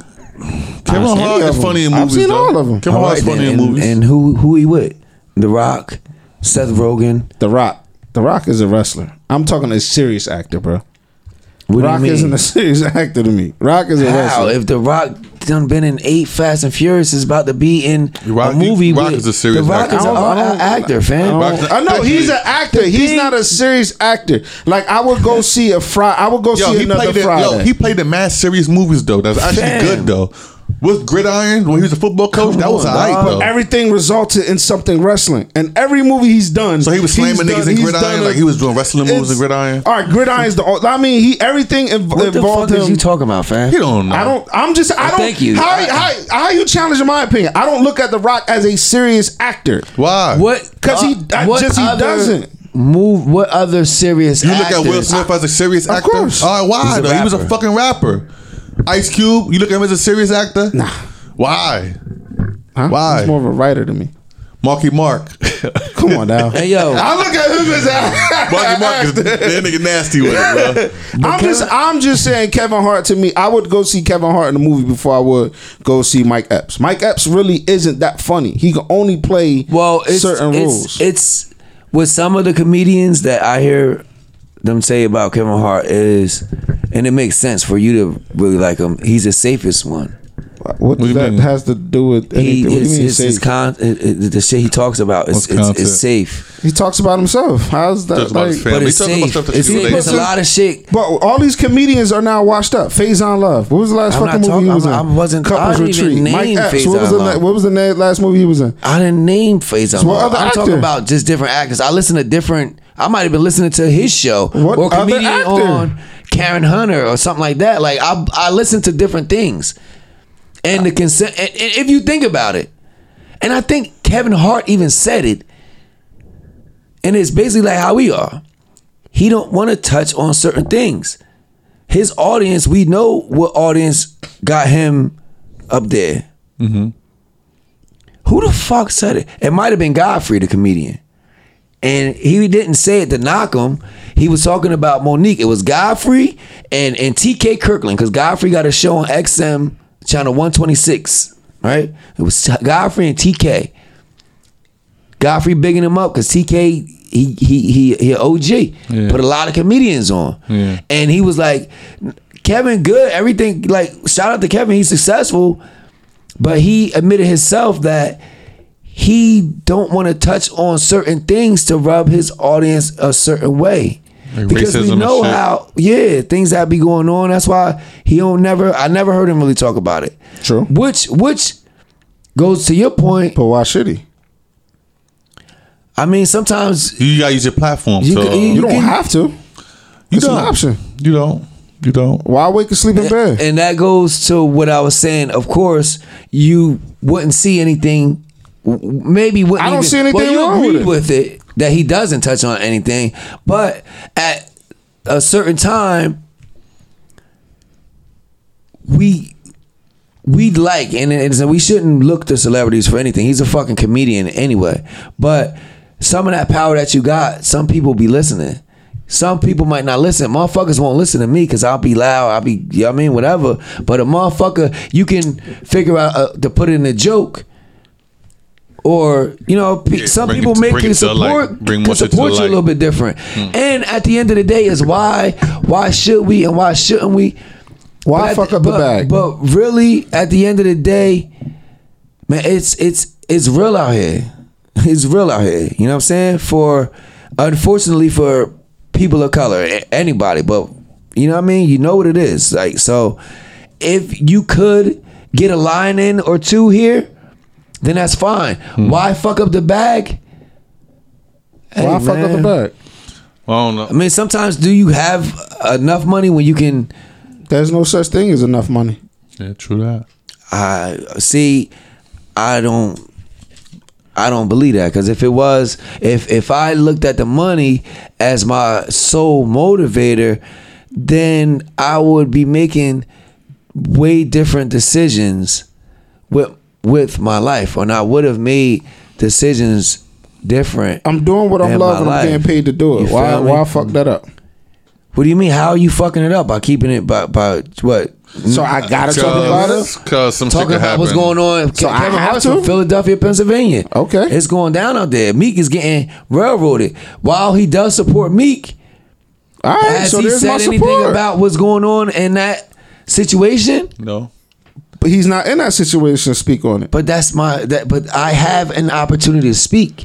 Kevin I've Hart is funny in them. I've movies. seen though. all of them. Kevin All Hart's right, funny then. in and, movies. And who who he with? The Rock, Seth Rogen. the Rock. The Rock is a wrestler. I'm talking a serious actor, bro. What Rock do you mean? isn't a serious actor to me. Rock is a How? wrestler. If The Rock done been in eight Fast and Furious, is about to be in Rock- a movie. Rock with, is a serious The Rock actor. is I an don't- I don't- actor, fam. Rock- I know he's an actor. He's thing- not a serious actor. Like I would go see a Friday. I would go Yo, see he another played in, Friday. yo, he played in mad serious movies though. That's actually Fam. good though. Was Gridiron when he was a football coach? Come that was on, alright dog. though. Everything resulted in something wrestling, and every movie he's done. so he was slamming niggas done- in Gridiron done a- like he was doing wrestling moves in Gridiron. All right, Gridiron's the. I mean, he everything inv- What the involved fuck is him. you talking about, fam? He don't know. I don't. I'm just. I don't. Thank you. How, how, how you challenging my opinion? I don't look at The Rock as a serious actor. Why? What? 'Cause he- uh, I what just- he other doesn't. move. What other serious? You look at Will actors- Smith as a serious Of actor. course. All right, why though? He was a fucking rapper. Ice Cube. You look at him as a serious actor. Nah. Why? Huh? Why? He's more of a writer to me. Marky Mark. Come on now. Hey yo, I look at him as a Marky Mark is that nigga nasty with it, bro. I'm just I'm just saying Kevin Hart to me, I would go see Kevin Hart in the movie before I would go see Mike Epps. Mike Epps really isn't that funny. He can only play well, it's, certain it's, roles. It's with some of the comedians that I hear them say about Kevin Hart is, and it makes sense for you to really like him. He's the safest one. what do does you that mean? has to do with He anything? what do his, you his, his con, it, it, the shit he talks about is What's it's, it's safe. he talks about himself. How's that? Talks about his like- family. But it's He talks about safe. stuff that It's, you safe. relate It's a to. lot of shit. But all these comedians are now washed up. Faizon Love. What was the last I'm fucking not movie he was in? I'm- I wasn't- I Couples didn't even Retreat. Mike name Epps. What was Faizon the Love. what was the last movie he was in? I didn't name Faizon. what Love. I'm actor? talking about just different actors. I listen to different. I might have been listening to his show What or comedian on Karen Hunter or something like that. Like I, I listen to different things, and the consent. And, and if you think about it, and I think Kevin Hart even said it, and it's basically like how we are. He don't want to touch on certain things. His audience, we know what audience got him up there. Mm-hmm. Who the fuck said it? It might have been Godfrey, the comedian. And he didn't say it to knock him. He was talking about Mo'Nique. It was Godfrey and, and TK Kirkland, because Godfrey got a show on XM channel 126. Right? It was Godfrey and TK. Godfrey bigging him up because TK he he he he OG put a lot of comedians on, and he was like, Kevin good everything like shout out to Kevin he's successful, but he admitted himself that he don't want to touch on certain things to rub his audience a certain way. Like because we know how yeah things that be going on. That's why he don't never. I never heard him really talk about it. True. Which which goes to your point. But why should he? I mean, sometimes You gotta use your platform. You so You, You don't can- have to. you It's don't. an option. You don't. You don't. Why wake and sleep in bed? and that goes to what I was saying. Of course, you wouldn't see anything. Maybe wouldn't. I don't even- see anything well, you wrong with it. with it that he doesn't touch on anything, but at a certain time, we we'd like and it's, we shouldn't look to celebrities for anything. He's a fucking comedian anyway. But some of that power that you got, some people be listening. Some people might not listen. Motherfuckers won't listen to me because I'll be loud. I'll be, you know what I mean, whatever. But a motherfucker, you can figure out uh, to put in a joke. Or you know, pe- Yeah, some people it make bring can it light. support Bring can more shit to support the you a little bit different. Hmm. And at the end of the day, is why why should we and why shouldn't we? Why at fuck the- up the but- bag? But really, at the end of the day, man, it's it's it's real out here. It's real out here. You know what I'm saying? For unfortunately for people of color, anybody, but you know what I mean? You know what it is. Like so if you could get a line in or two here, then that's fine. Hmm. Why fuck up the bag? Hey, Why fuck up the man. bag? I don't know. I mean, sometimes do you have enough money when you can There's no such thing as enough money. Yeah, true that. I see. I don't. I don't believe that because if it was, if if I looked at the money as my sole motivator, then I would be making way different decisions with with my life, and I would have made decisions different. I'm doing what I'm loving. I'm getting paid to do it. You Why? me? Why fuck that up? What do you mean? How are you fucking it up by keeping it by by what? So I gotta talk about it. Because some Talking shit could about what's going on. So I Kevin have to? from Philadelphia, Pennsylvania. Okay. it's going down out there. Meek is getting railroaded. While he does support Meek, All right. has So he there's said anything support. about what's going on in that situation? No. But he's not in that situation to speak on it. But that's my that. But I have an opportunity to speak.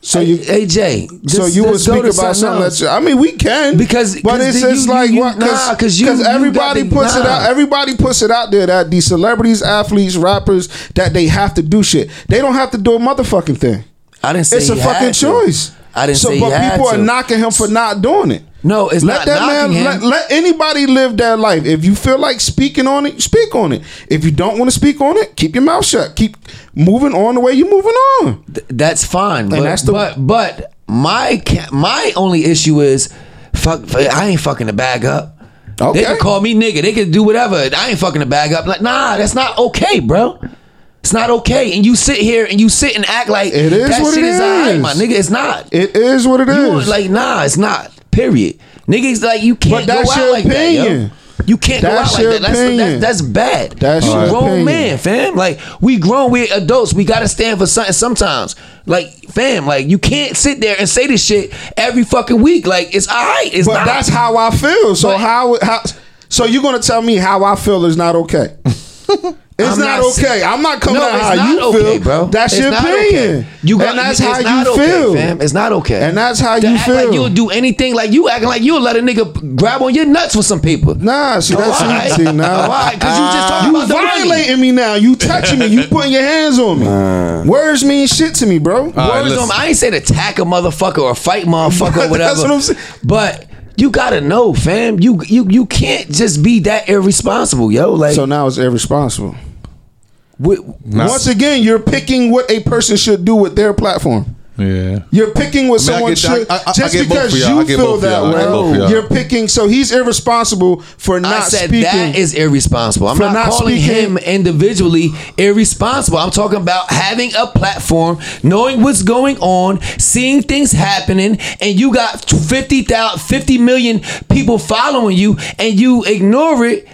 So you. hey Jay. So you would speak about something that you, I mean we can Because- but it's just like you- what nah, 'cause you- you everybody puts it out everybody puts it out there that these celebrities athletes rappers that they have to do shit they don't have to do a motherfucking thing I didn't say it's a fucking to. choice I didn't so say but people are knocking him for not doing it No, it's let not that man him. let, let anybody live their life if you feel like speaking on it speak on it if you don't want to speak on it keep your mouth shut keep moving on the way you're moving on Th- that's fine. But, that's the- but but my my only issue is fuck. I ain't fucking the bag up. Okay. They can call me nigga. They can do whatever. I ain't fucking the bag up. Like nah, that's not okay, bro. It's not okay. And you sit here and you sit and act like It is that what shit it is is. my nigga. It's not. it is what it is. You want- like nah, it's not. Period. Niggas like you can't go out like that, yo. You can't That's go out like that. That's, opinion. that's, that's bad. That's you your grown opinion. man, fam. Like we grown, we adults. We gotta stand for something sometimes. Like fam, like you can't sit there and say this shit every fucking week. Like it's alright. It's But not. that's how I feel. So But- how how so you're gonna tell me how I feel is not okay? It's I'm not, not sa- okay. I'm not coming no, out it's how not you okay, feel, bro. That's It's your not opinion. Okay. You got, and that's how not you okay, feel. fam. It's not okay. And that's how To you act Like feel. you'll do anything. Like you acting like you'll let a nigga grab on your nuts for some people. Nah, see that's All right. see now. All right, 'cause you just talking you about the money. violating me now. You touching me. You putting your hands on me. Words mean shit to me, bro. All right, Words listen. on, I ain't saying attack a motherfucker or fight motherfucker or whatever. that's what I'm saying. But you gotta know, fam. You you you can't just be that irresponsible, yo. Like so now it's irresponsible. Wi- Once again, you're picking what a person should do with their platform. Yeah. You're picking what I mean, I someone get should I- I- I just get because y'all. I feel that y'all. I get both of way. y'all. You're picking, so he's irresponsible for I not said speaking. that is irresponsible. I'm For not, not calling speaking- him individually irresponsible. I'm talking about having a platform, knowing what's going on, seeing things happening, and you got 50,000, 50 million people following you, and you ignore it.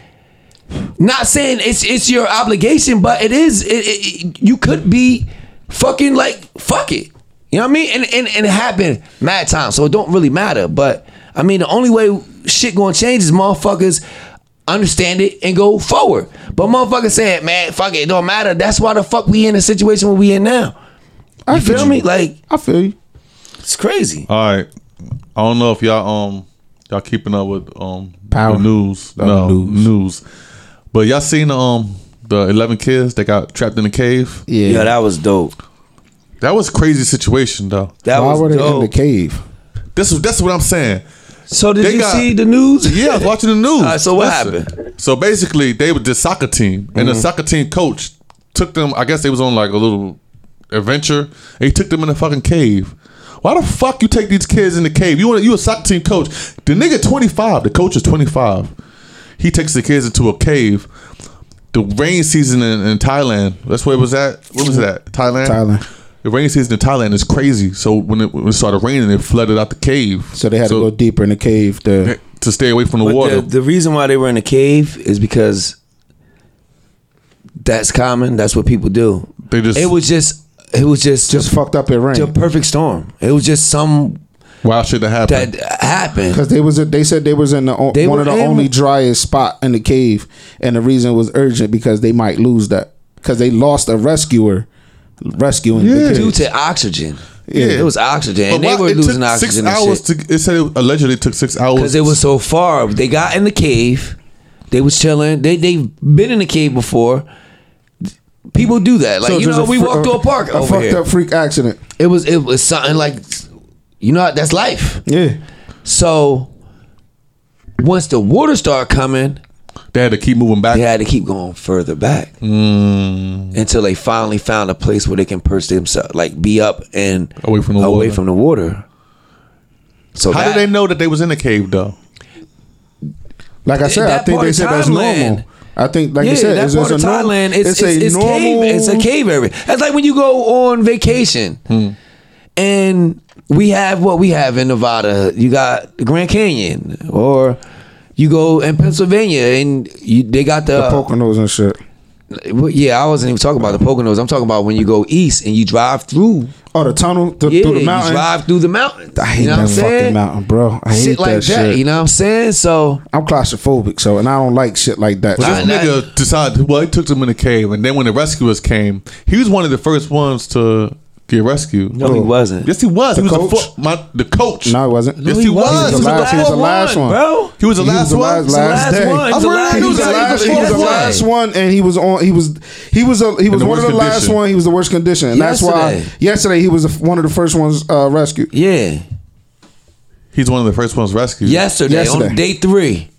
Not saying it's it's your obligation, but it is. It, it, it- you could be fucking like fuck it. You know what I mean? And and, and it happened mad times, so it don't really matter. But I mean, the only way shit gonna change is motherfuckers understand it and go forward. But motherfuckers saying, man, fuck it, it don't matter. That's why the fuck we in the situation where we in now. You I feel get me? Like I feel you. it's crazy. All right. I don't know if y'all um y'all keeping up with um Power. the news. No news. news. But y'all seen um the eleven kids that got trapped in the cave? Yeah. Yeah, that was dope. That was a crazy situation though. That Why was were they dope. in the cave? This is that's what I'm saying. so did They you got- see the news? Yeah, I was watching the news. All right, so what Listen. happened? So basically, they were the soccer team, and the soccer team coach took them. I guess they was on like a little adventure. And he took them in a fucking cave. Why the fuck you take these kids in the cave? You want you a soccer team coach? The nigga twenty five. The coach is twenty five. He takes the kids into a cave. The rain season in, in Thailand. That's where it was at. Where was it at? Thailand. Thailand. The rain season in Thailand is crazy. So when it, when it started raining, it flooded out the cave. So they had to go deeper in the cave to. to stay away from the But water. The, the reason why they were in a cave is because that's common. That's what people do. They just- it was just it was just Just fucked up in rain. the perfect storm. It was just some Why should that happen? that happened. Because they was they said they was in the They one of the in- only driest spot in the cave, and the reason was urgent because they might lose that because they lost a rescuer rescuing Yeah. the due to oxygen. Yeah. it was oxygen, and But they why- were it losing took oxygen. Six hours to. It said it allegedly took six hours because it was so far. They got in the cave. They was chilling. They they've been in the cave before. People do that. Like So you just know, we fr- walked to a park a over fucked here. up freak accident. It was it was something like, you know, that's life. Yeah, So once the water started coming, They had to keep moving back. they had to keep going further back Mm. until they finally found a place where they can perch themselves, like be up and Away from the away water. from the water. So How that, did they know that they was in the cave though? like I said, I think they of said that's normal. I think, like yeah, you said, that it's, part it's of a normal. Thailand. It's, it's, it's, a it's normal. cave. It's a cave area. That's like when you go on vacation, Hmm. and we have what we have in Nevada. You got the Grand Canyon, or you go in Pennsylvania, and you, they got the, The Poconos and shit. Well, yeah. I wasn't even talking about the Poconos. I'm talking about when you go east and you drive through. Oh, the tunnel th- Yeah, through the you mountain. drive through the mountain. I hate you know that what I'm fucking mountain, bro. I hate Shit like that, that. shit. You know what I'm saying? So I'm claustrophobic, so and I don't like shit like that. Well, this that- nigga decided. Well, he took them in the cave, and then when the rescuers came, he was one of the first ones to get rescued. no, he wasn't. Yes, he was. The he was coach? the, fo- my, the coach. no, he wasn't. Yes, he was. He was the He was the last, he was the last one, bro. He was the last one. last, He was the last last day. one. He was the last- He was the he was last. the He was the last one. one, and he was on. He was. He was. A, he was one of the worst last condition. one. He was the worst condition, and that's why Yesterday. yesterday he was the- one of the first ones uh, rescued. Yeah. He's one of the first ones rescued. Yesterday, Yesterday. on day three.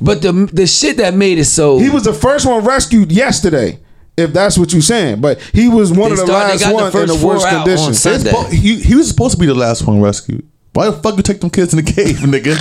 But the the shit that made it so He was the first one rescued yesterday. If that's what you're saying, but he was one They of the started- last they got the ones in first the four worst out on condition. It's Sunday. po- he, he was supposed to be the last one rescued. Why the fuck you take them kids in the cave, nigga?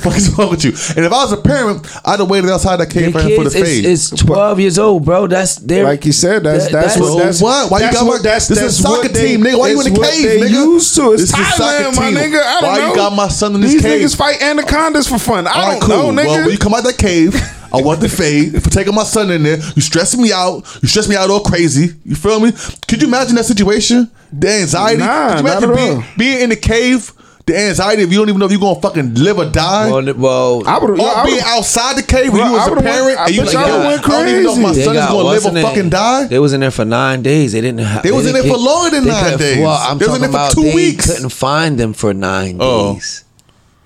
fuck is wrong with you? And if I was a parent, I'd have waited outside that cave for him for the kids fade. is, is 12 years old, bro. That's their Like you said, that's that- that's, what So that's what? Why you that's got my- that's this is that's a soccer what they- team, nigga. Why you in it's the what cave, they nigga? Used to it's This is a soccer Thailand, my team. nigga. I don't Why you got my son in this cave? These cave? niggas fight anacondas for fun. I All right, don't cool. know, nigga. Well, when you come out that cave, I want the fade for taking my son in there. You stressing me out. You stress me out all crazy. You feel me? Could you imagine that situation? The anxiety. Nah, Could you not imagine at being, all. being in the cave? The anxiety if you don't even know if you're gonna fucking live or die. well, well I would or have being outside the cave when Bro, you was a parent went- I and you bet like, y'all yo, would've I don't even know if my son is gonna live or wasn't fucking it- die. They was in there for nine days. They didn't. Have, They was in there for longer than they nine days. Well, I'm They was in talking there for about two they weeks. couldn't find them for nine Oh. days.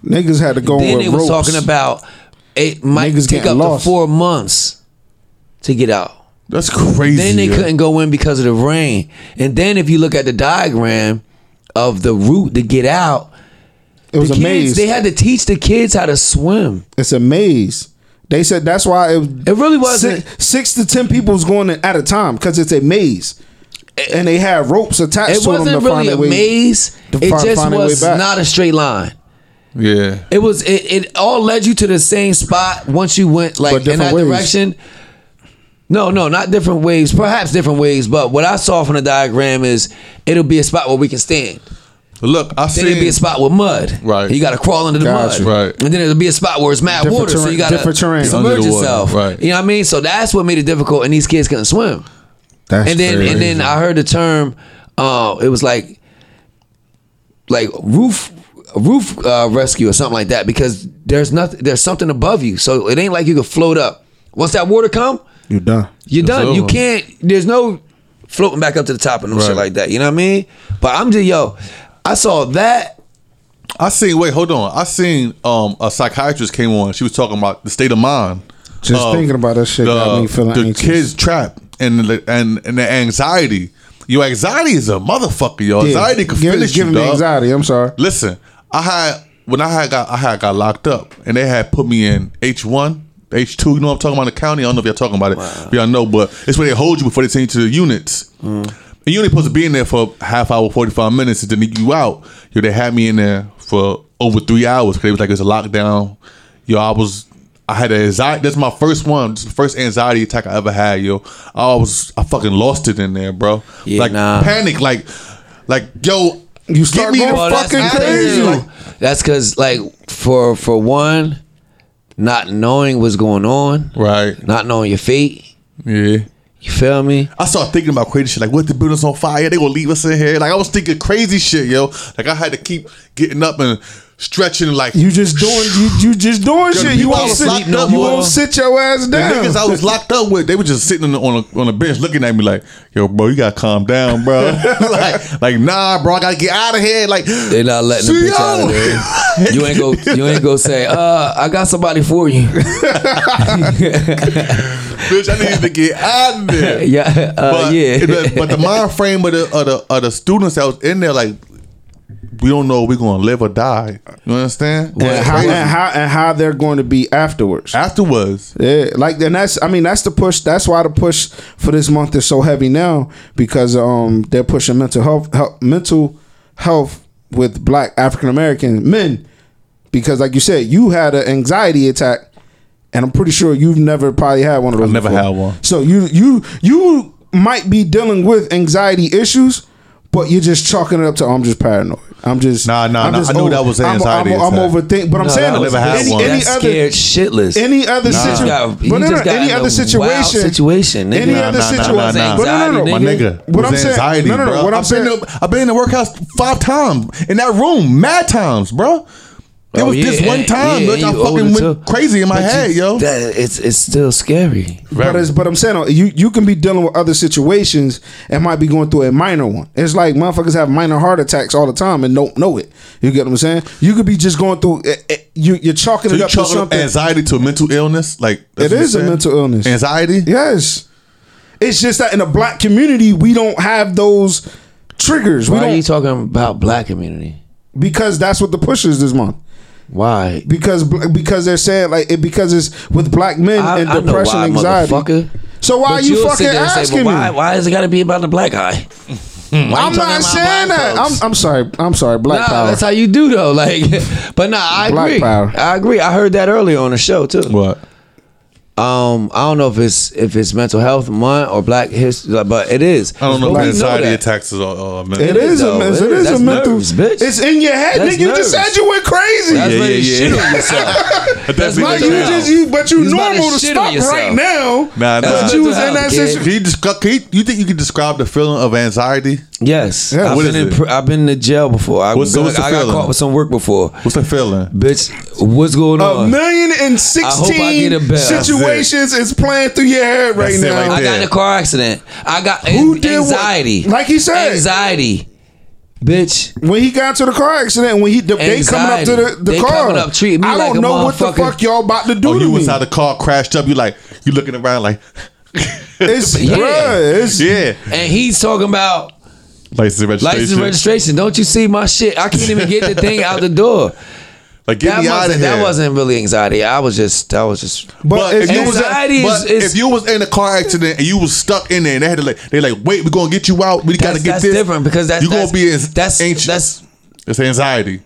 Niggas had to go Then with they was ropes. talking about it might Niggas take up lost. to four months to get out. That's crazy. Then they yo. couldn't go in because of the rain. And then if you look at the diagram of the route to get out, It was the a maze. They had to teach the kids how to swim. it's a maze. They said that's why it, It really wasn't- six, six to ten people was going in at a time because it's a maze, and they had ropes attached It to them wasn't to really find a way. maze. It just find their way was not a straight line. Yeah. It was it, it all led you to the same spot once you went like in that ways. direction. No, no, not different ways. Perhaps different ways, but what I saw from the diagram is it'll be a spot where we can stand. Look, I Then it'll be see. a spot with mud. Right. You got to crawl into the Gotcha. mud. Right. And then it'll be a spot where it's mad Different water, so you got to terrain. submerge Under the water, yourself. right. You know what I mean? So that's what made it difficult, and these kids couldn't swim. That's and then crazy. and then I heard the term. Uh, it was like like roof roof uh, rescue or something like that because there's nothing there's something above you, so it ain't like you can float up. Once that water come, you're done. you're It's done. You can't. There's no floating back up to the top and no shit like that. You know what I mean? But I'm just yo. I saw that. I seen. Wait, hold on. I seen um a psychiatrist came on. She was talking about the state of mind. Just of thinking about that shit got me feeling the anxious. kids trapped and the, and and the anxiety. Your anxiety is a motherfucker. Your Yeah. anxiety can Give- finish giving you, me dog. anxiety. I'm sorry. Listen, I had when I had got I had got locked up and they had put me in H one. H two, you know what I'm talking about in the county. I don't know if y'all talking about it. If y'all know, but it's where they hold you before they send you to the units. Mm. And you only supposed to be in there for half hour, forty five minutes, and then you out. Yo, they had me in there for over three hours because it was like it was a lockdown. Yo, I was, I had an anxiety. That's my first one, this is the first anxiety attack I ever had. Yo, I was, I fucking lost it in there, bro. Yeah, like nah. panic, like, like yo, You start get me going the Well, fucking out of crazy. Like, that's because like for for one, not knowing what's going on, Right. not knowing your fate. Yeah. You feel me? I started thinking about crazy shit. Like, what the building's on fire? They gonna leave us in here? Like, I was thinking crazy shit, yo. Like, I had to keep getting up and stretching. Like, You just doing you you just doing shit. You people won't sit. locked You up won't sit your ass the down. niggas I was locked up with, they were just sitting on the, on a, on a bench looking at me like, "Yo, bro, you gotta calm down, bro." like, like, nah, bro, I gotta get out of here. Like, They not letting the See, bitch out of yo. there. You ain't go. You ain't go say, "Uh, I got somebody for you." bitch, I need to get out of there. yeah, uh, but, yeah. the- but the mind frame of the, of the of the students that was in there, like, we don't know if we're gonna live or die. You understand? and how, and how and how they're going to be afterwards. Afterwards, Yeah, like and that's I mean that's the push. That's why the push for this month is so heavy now because um they're pushing mental health, health mental health with Black African American men because like you said you had an anxiety attack and I'm pretty sure you've never probably had one of those. I've never before. had one. So you you you might be dealing with anxiety issues, but you're just chalking it up to oh, I'm just paranoid. I'm just Nah, nah, I'm nah. just I knew that was an I'm- anxiety I'm, I'm, attack. overthinking, but I'm saying that though, was never had any, one. any That's other scared shitless. any other You just situation, got- but no, no, just got any other wild situation, situation, nigga. any Nah, other nah, nah, situation, nah, nah. but no, no, no, my nigga, What I'm saying- anxiety, no, no, no, bro. what I'm saying- I've been in the workhouse five times in that room, mad times, bro. It Oh, was yeah, this one time, yeah, look, I fucking went too. crazy in my But you- head, yo. That, it's it's still scary. But, it's, but I'm saying you you can be dealing with other situations and might be going through a minor one. It's like motherfuckers have minor heart attacks all the time and don't know it. You get what I'm saying? You could be just going through. eh, eh, You you're chalking so it you up to chalking up something. anxiety to a mental illness, like that's It what is you're a mental illness. Anxiety. Yes, it's just that in the black community we don't have those triggers. We Why are don't you talking about black community? because that's what the push is this month. Why? Because because they're saying like it because it's with black men I, and I know depression, why, anxiety. motherfucker. So why But are you fucking sit there and say, asking why, me? Why is it got to be about the black guy? I'm not saying that. folks? I'm, I'm sorry. I'm sorry. Black Nah, power. that's how you do though. Like, but nah, I Black agree. power. I agree. I heard that earlier on the show too. What? Um, I don't know if it's if it's mental health month or Black history, but it is. I don't know But if anxiety attacks is uh, uh, mental. It It is is, a though. it It is is. a That's mental. nerves, bitch. It's in your head, That's nigga. You just said you went crazy. That's Yeah, ready to yeah, shit on yourself. That's Like mental you health. just you, but you You about to normal to shit stop right now. Nah, nah. But you was in that situation. Can you, descri- can you, you think you can describe the feeling of anxiety? Yes, Yeah. I've What been is in it? pr- I've been in jail before. I, What's the- what's the I got caught with some work before. What's the feeling? Bitch, what's going A on? million and I hope I get a bell. situations is playing through your head right That's now. right I got in a car accident. I got Who an- did what? anxiety. Like he said. anxiety, bitch. when he got to the car accident, when he the, they coming up to the, the They car, coming up treating me I don't a know what the fuck y'all about to do Oh, to you me. was how the car crashed up. You like you looking around like It's Yeah. bruh, it's yeah, And he's talking about license and registration. license and registration. Don't you see my shit? I can't even get the thing out the door. Like get That me out of wasn't, here. that wasn't really anxiety. I was just that was just. But, But if if you you was, Anxiety is- but is- if you was in a car accident and you was stuck in there and they had to like they like wait we're gonna get you out we gotta That's, get that's this different because that's you gonna be as that's anxious. that's it's anxiety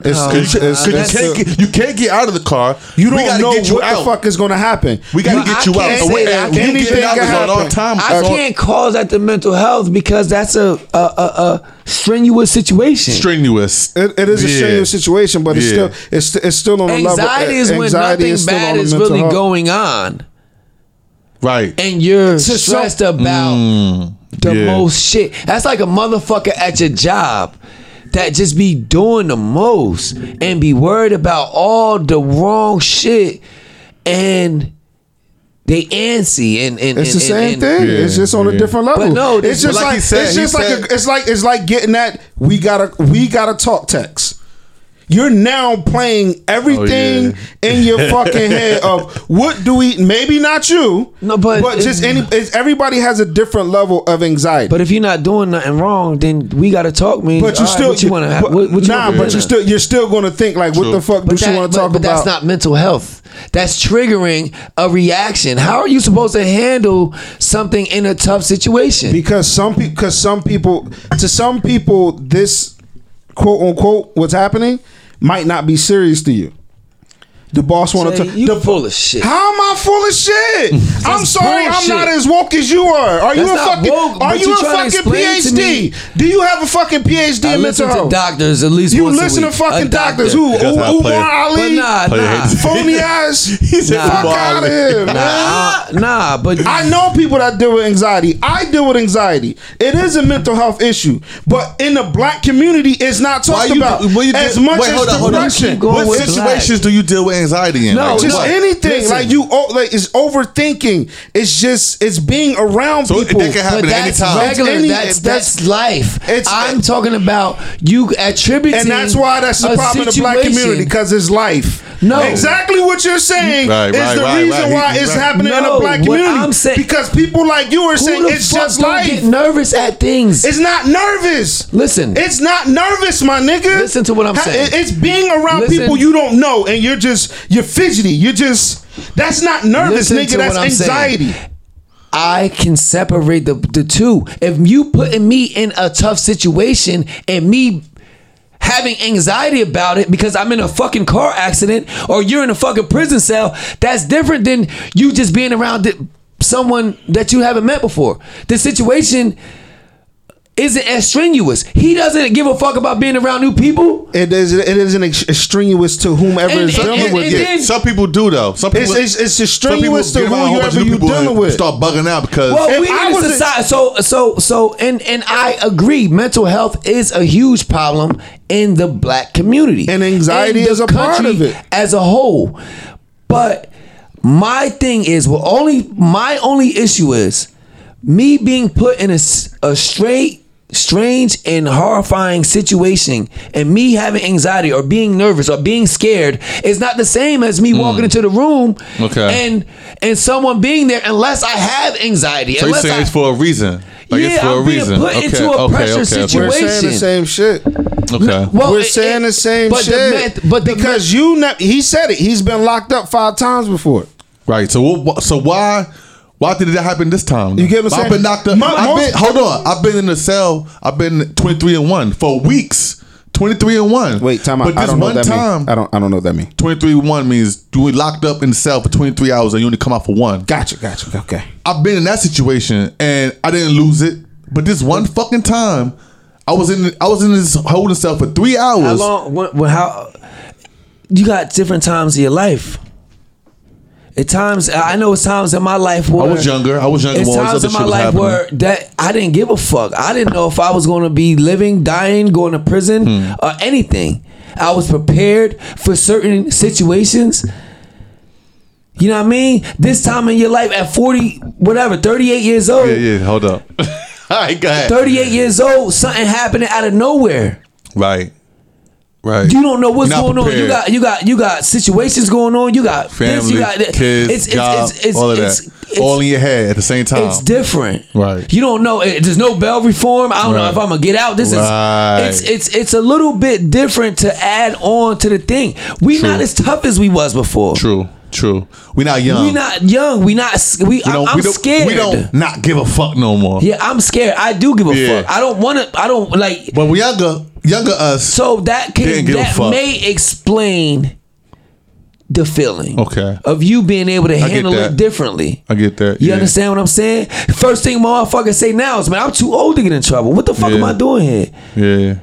it's, Oh, it's, Cause you, it's- you can't get you can't get out of the car you don't gotta know get you what out the fuck is gonna happen. we gotta get you out can't and say wait, that. and you Anything getting out is on all time I can't cause that the mental health because that's a a, a, a strenuous situation. strenuous It, it is a Yeah. strenuous situation, but it's Yeah. still it's it's still on a level. Anxiety is when nothing is bad on is really health. going on, right and you're some- stressed about mm. the yeah. most shit. That's like a motherfucker at your job that just be doing the most and be worried about all the wrong shit and they antsy and, and It's the same and- thing. Yeah, it's just on a different level. But no, it's just like like, said, it's he just like said- a, it's like it's like getting that we gotta we gotta talk text. You're now playing everything Oh, yeah. in your fucking head of what do we? Maybe not you, No, but but just any. It's, everybody has a different level of anxiety. But if you're not doing nothing wrong, then we got to talk, man. But you All right, still what you want to have? but- What, what you nah, wanna but you still you're still going to think like, what the fuck But, do that- you want but- to talk but about? that's not mental health. That's triggering a reaction. How are you supposed to handle something in a tough situation? because some people because some people to some people this quote unquote what's happening might not be serious to you The boss want to. Jay, you the full of shit. How am I full of shit? I'm sorry, I'm not as woke as you are. Are you That's a fucking? woke, are you you a fucking explain to me- PhD? Do you have a fucking PhD I in listen mental to health? doctors at least You once a listen to fucking A doctors doctor. who That's how I Umar play it. But Ali, nah, Play nah. it. phony ass. He said fuck Umar out of Ali. here, man. Nah, nah, but I know people that deal with anxiety. I deal with anxiety. It is a mental health issue, but in the black community, it's not talked about when you as deal- much wait, hold as on, hold on. depression. Keep going What with situations black. do you deal with anxiety in? No, Like, Just what? anything Listen. like you, oh, like it's overthinking. It's just it's being around So it- people. that can happen But at any that's time. regular. Any- that's, that's- that's life. it's- I'm talking about you attributing, and that's why that's the a problem in the black community because it's life. No. exactly what you're saying Right, is right, the right, reason right. why He- it's right. happening in No, the black what community. I'm saying- because people like you are saying it's just don't life. get nervous at things. It's not nervous. Listen. it's not nervous, my nigga. Listen to what I'm saying. It's being around Listen. people you don't know, and you're just you're fidgety. You're just that's not nervous, Listen nigga. That's I'm saying. anxiety. I can separate the the two. If you putting me in a tough situation and me having anxiety about it because I'm in a fucking car accident or you're in a fucking prison cell, that's different than you just being around someone that you haven't met before. The situation isn't as strenuous. He doesn't give a fuck about being around new people. It is it isn't ex- strenuous to whomever And- is dealing and- with and it. then- Some people do though. Some It's people, it's, it's just some people strenuous to get around a whole bunch whoever you people dealing and with. Start bugging out because Well, If we I in a was society, so so so, and and I agree. Mental health is a huge problem in the black community, And anxiety In is a part of it. as a whole. But my thing is, well, only my only issue is me being put in a, a straight. Strange and horrifying situation, and me having anxiety or being nervous or being scared is not the same as me hmm. walking into the room Okay. and and someone being there unless I have anxiety. so you're saying I, it's for a reason. Like it's Yeah, for a I'm being reason. put okay, into a okay, pressure okay, situation. We're saying the same shit. okay. Well, We're it- saying it- the same but the shit. meth- but the because you, ne- he said it. He's been locked up five times before. Right. So so why why did that happen this time? You get what I'm saying? I've been knocked up. Mo- I've been, hold on. I've been in the cell. I've been 23 and 1 for weeks. 23 and 1. Wait, time out. But I this don't know one what that time, means. I don't. I don't know what that means. 23 and 1 means you were locked up in the cell for 23 hours and you only come out for one. Gotcha. Gotcha. Okay. I've been in that situation and I didn't lose it. But this one fucking time, I was in I was in this holding cell for three hours. How long? When, when, how? You got different times of your life. At times, I know it's times in my life where I was younger. I was younger It's times in my life where that I didn't give a fuck. I didn't know if I was going to be living, dying, going to prison, Hmm. or anything. I was prepared for certain situations. You know what I mean? This time in your life, at forty, whatever, thirty-eight years old, Yeah, yeah. Hold up. All right, go ahead. 38 years old, something happening out of nowhere. Right. Right. You don't know what's going on. You got you got you got situations going on. You got this, family, you got that. kids, It's it's job, it's it's, all of that, it's, all in your head at the same time. it's different. Right. You don't know. eh, There's no bell reform. I don't know if I'm gonna get out. This Right. is it's it's it's a little bit different to add on to the thing. We True. not as tough as we was before. True. True. We not young. We not young. We not. We. We don't. I'm we scared. We don't not give a fuck no more. Yeah, I'm scared. I do give a Yeah. fuck. I don't want to. I don't like. But when younger, younger us. So that can Didn't give a that may explain the feeling. Okay. Of you being able to handle it differently. I get that. You yeah. understand what I'm saying? First thing motherfuckers say now is, man, I'm too old to get in trouble. What the fuck am I doing here? Yeah, yeah.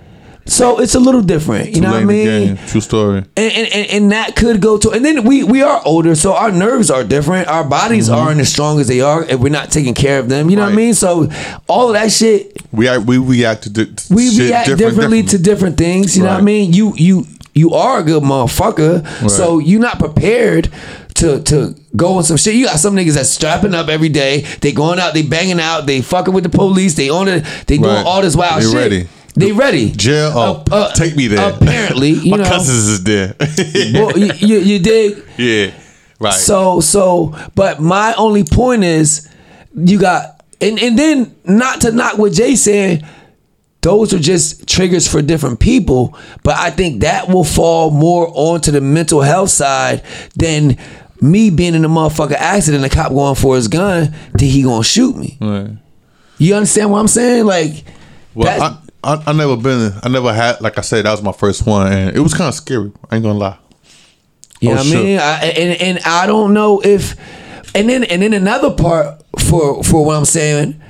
So it's a little different. You Too know what I late in the mean? True story. And, and, and, and that could go to and then we we are older, so our nerves are different. Our bodies aren't as strong as they are if we're not taking care of them. You know what I Mm-hmm. Mean? So all of that shit We act, we react to di- we shit react different, differently to different things. You know what I mean? You you you are a good motherfucker, so you're not prepared to to go on some shit. You got some niggas that's strapping up every day. They going out, they banging out, they fucking with the police. They on it, they doing Right. all this wild They shit. ready. They ready. Jail. Oh, Uh, uh, take me there. Apparently, you My know. cousins is there. Well, you, you, you dig? yeah. Right. So so, but my only point is, you got and and then not to knock what Jay said. Those are just triggers for different people, but I think that will fall more onto the mental health side than me being in a motherfucker accident, the cop going for his gun, then he gonna shoot me. Right. You understand what I'm saying? Like, Well, I, I never been. I never had. Like I said, that was my first one, and it was kind of scary. I ain't gonna lie. You know Oh, what I mean? I, and and I don't know if, and then and then another part for for what I'm saying.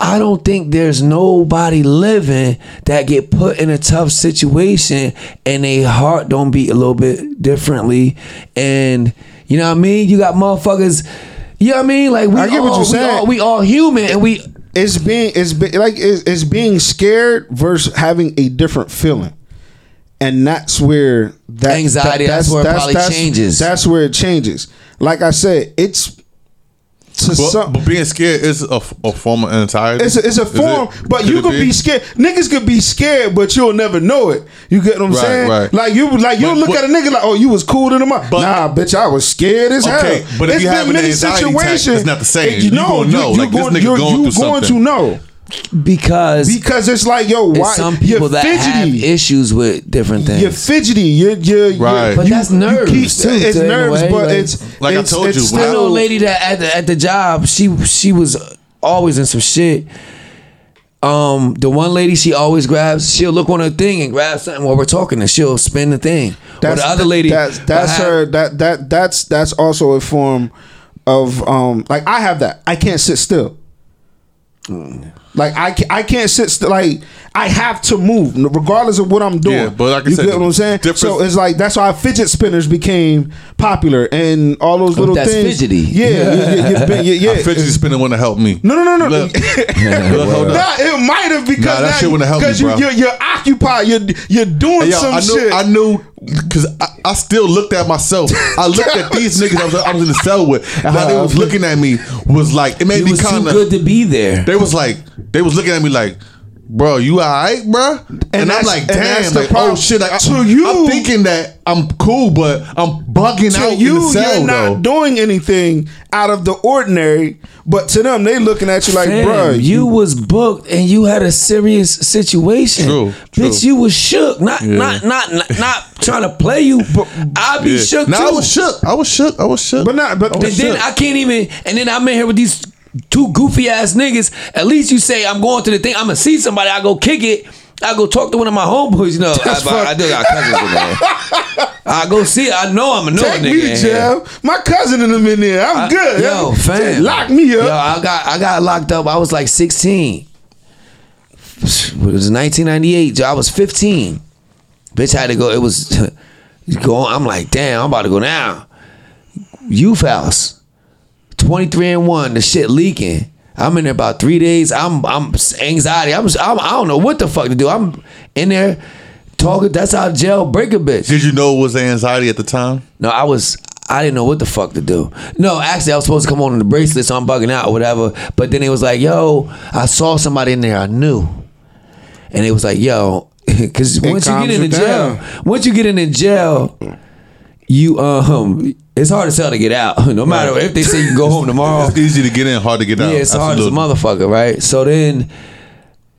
I don't think there's nobody living that get put in a tough situation and their heart don't beat a little bit differently. And you know what I mean? You got motherfuckers. You know what I mean? Like we I get all, what you're we saying. all we all human and we it's being it's be, like it's, it's being scared versus having a different feeling and that's where that Anxiety, that's where it probably changes. that's where it changes like i said it's to But, some but being scared is a form of anxiety. it's a, it's a Is it- form, but you it could be? scared. Niggas could be scared, but you'll never know it. You get what I'm Right, saying? right. Like you, like you'll But look at a nigga like, oh, you was cool to them. But- Nah, bitch, I was scared as Okay, hell. but if It's you been have many anxiety attack, it's not the same. You You know, gonna know, you, like, this going, you're, you going to know because because it's like, yo, why some people you're that have fidgety. issues with different things. You're fidgety. You're, you're, you're Right. But you- that's you nerves, keep- too, It's in nerves, way, but like- it's Like I it's, told it's you, when I know lady that at the, at the job, she she was always in some shit. Um, the one lady she always grabs, she'll look on her thing and grab something while we're talking, and she'll spin the thing. Or That's the other lady, That's that's will have- her. That that that's that's also a form of um. Like I have that. I can't sit still. Mm. Like I can't, I can't sit still. Like I have to move regardless of what I'm doing. Yeah, but like I you said, get what I'm saying. difference- So it's like that's why fidget spinners became popular and all those oh, little Oh, that's things. fidgety. Yeah, yeah, yeah, yeah, yeah, yeah. I fidgety spinning want to help me. No, no, no, no. Look, look, hold up. Nah, it might have because Nah, that now shit wouldn't help me, because you, bro. you're, you're occupied. You're you're doing Hey, yo, some I knew, shit. I knew, because I, I still looked at myself. I looked at these niggas I was, I was in the cell with, and how they was looking at me was like it made It me kind good to be there. They was like, they was looking at me like. Bro, you alright, bro? And, I'm like, and that's damn, the like, oh, problem. oh shit, like, I, To you- I'm thinking that I'm cool, but I'm bugging to out in you, the cell you're though. not doing anything out of the ordinary. But to them, they looking at you like, Fam, bro, you was booked and you had a serious situation. True, Bitch, you was shook. Not not not not, not trying to play you. But I be Yeah. shook Nah, too. I was shook. I was shook. I was shook. But not, but And then I can't even. And then I'm in here with these two goofy ass niggas. At least you say I'm going to the thing. I'm gonna see somebody. I go kick it. I go talk to one of my homeboys. You know, I, That's I, I do got cousins in there. I go see. I know I'm a a take nigga. me jail. My cousin in them in there. I'm I- good. Yo, Just fam. lock me up. Yo, I got I got locked up. I was like 16. It was 1998. I was 15. Bitch had to go. It was going. I'm like, damn. I'm about to go now. Youth house. 23 and one. The shit leaking. I'm in there about three days. I'm I'm anxiety. I'm, I'm I don't know what the fuck to do. I'm in there talking. That's how jail break a bitch. Did you know it was anxiety at the time? No, I was. I didn't know what the fuck to do. No, actually, I was supposed to come on the bracelet, so I'm bugging out or whatever. But then it was like, yo, I saw somebody in there I knew, and it was like, yo, because once you get in the jail, down. once you get into jail, you um, it's hard as hell to get out. No matter if they say you can go home tomorrow. It's easy to get in, hard to get out. Yeah, it's hard as a motherfucker, right? So then,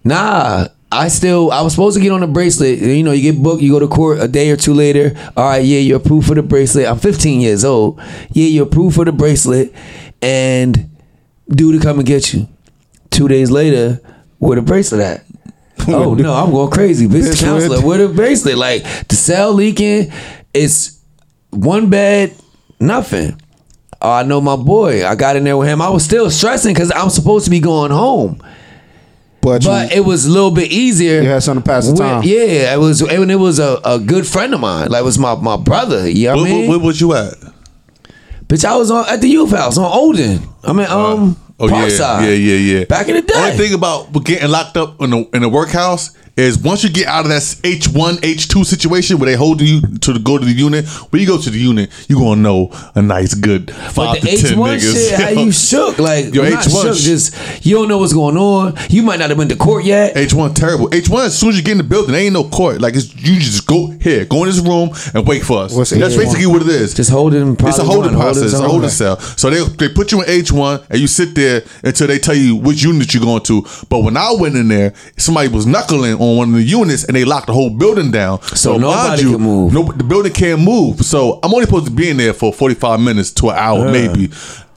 nah, I still I was supposed to get on the bracelet. You know, you get booked, you go to court a day or two later. All right, yeah, you're approved for the bracelet. I'm 15 years old. Yeah, you're approved for the bracelet, and dude to come and get you. Two days later, where the bracelet at? oh no, I'm going crazy, bitch. Counselor, where the bracelet? Like the cell leaking. It's one bed, nothing. Oh, I know my boy. I got in there with him. I was still stressing because I'm supposed to be going home. but, But you, it was a little bit easier. You had something to pass the with- time. Yeah, it was. And it was a, a good friend of mine. Like it was my, my brother. You know what Where, where, where was you at? Bitch, I was on at the youth house on Olden. I mean, um, Oh yeah, Parkside. yeah, yeah, yeah. Back in the day. Only thing about getting locked up in the in the workhouse is once you get out of that H one H two situation where they hold you to go to the unit. When you go to the unit, you gonna know a nice good But five the to ten H one niggas. shit, how you shook? Like Yo, well, not H1 shook, just you don't know what's going on. You might not have been to court yet. H one terrible. H one as soon as you get in the building, there ain't no court. Like it's you just go here, go in this room and wait for us. What's That's H1? basically what it is. Just hold it in It's a holding one, hold it a zone. holding cell. So they they put you in H one and you sit there until they tell you which unit you're going to. But when I went in there, somebody was knuckling on one of the units and they locked the whole building down. So mind nobody can move. No, the building can't move. So I'm only supposed to be in there for 45 minutes to an hour, uh. maybe.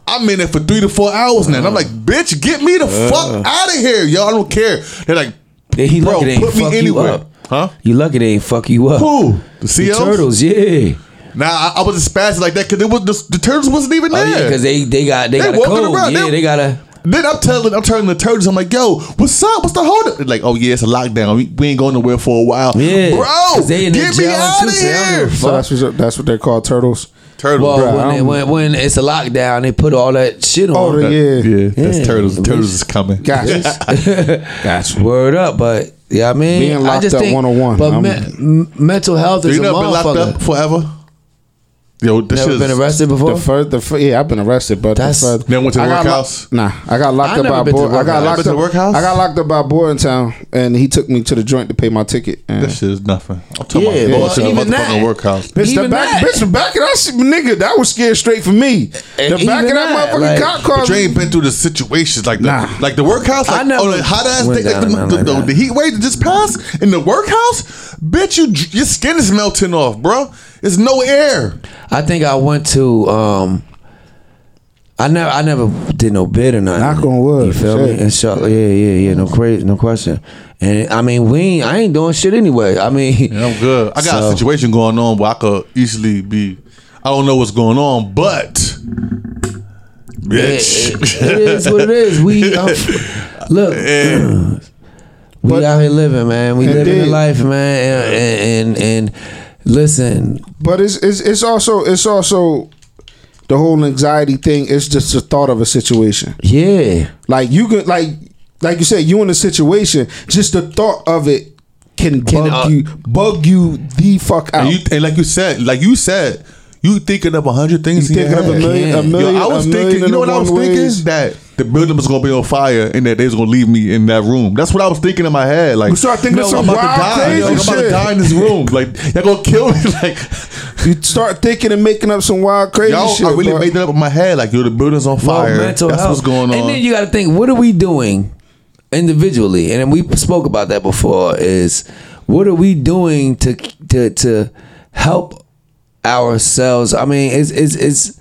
I'm in there for three to four hours now. And I'm uh. like, bitch, get me the fuck uh. out of here, yo. I don't care. They're like, Yeah, he bro, lucky put me anywhere. Huh? You lucky they ain't fuck you up. Who? The CLs? turtles, yeah. Now I, I was spazzing like that because it was the, the turtles wasn't even Oh there. yeah, because they they got they, They got a code. around, yeah, they- they got a. Then I'm telling, I'm telling the turtles, I'm like, "Yo, what's up? What's the hold up?" They're like, "Oh yeah, it's a lockdown. We, we ain't going nowhere for a while." Yeah, bro, 'cause they in get me jail out of so here. So that's what that's what they call turtles. Turtles, Well, Bruh, when, they, when when it's a lockdown, they put all that shit on. Oh, the- yeah. yeah, that's Yeah. turtles. Turtles is coming. Gotcha. gotcha. Word up, but yeah, I mean, Being I locked just up think, 101, But me- mental health is You a never been locked motherfucker. up forever? Yo, this Never shit been arrested before. The first, the fir- yeah, I've been arrested, but That's- the first, Never went to the I got workhouse? lo- Nah, I got locked I up by been to boy. the I got workhouse. locked Been to up. the workhouse? I got locked up by boy in town, and he took me to the joint to pay my ticket. And That shit is nothing. I'm talking Yeah, about well, bullshit in a even motherfucking that- workhouse. Bitch, the Even back, that. bitch, the back of that shit, nigga, that was scared straight for me. And The back of that, that, motherfucking like- cop car. But you ain't been through the situations like the Nah. like the workhouse. Like, I never oh, the hot ass went thing, like down the, nothing the, like the, that. the heat wave that just passed in the workhouse. Bitch, you your skin is melting off, bro. There's no air. I think I went to. um I never, I never did no bid or nothing. Knock on wood, You feel shit. me? And shot, yeah, yeah, yeah. No crazy, no question. And I mean, we, ain't, I ain't doing shit anyway. I mean, Yeah, I'm good. I got So- a situation going on where I could easily be. I don't know what's going on, but bitch. It, it is what it is. We um, look. we But- out here living, man. We living the life, man. And, and and listen, But it's, it's it's also it's also the whole anxiety thing. It's just the thought of a situation. yeah, Like you could like like you said, you in a situation. Just the thought of it can, Can, bug uh, you bug you the fuck out. and, you, and like you said, like you said, you thinking of a hundred things. You in your thinking of a head. million, a Yeah. million, Yo, I was a million thinking, you know what I was thinking? ways. That the building was gonna be on fire and that they was gonna leave me in that room. That's what I was thinking in my head. Like, You start thinking of some I'm about to wild, die. crazy yo. I'm about to shit. die in this room. Like, y'all gonna kill me. Like, You start thinking and making up some wild crazy y'all, shit. I really bro. made that up in my head. Like, yo, the building's on fire. mental That's health. what's going on. And then you got to think, what are we doing individually? And we spoke about that before. Is what are we doing to to to help ourselves? I mean, it's it's it's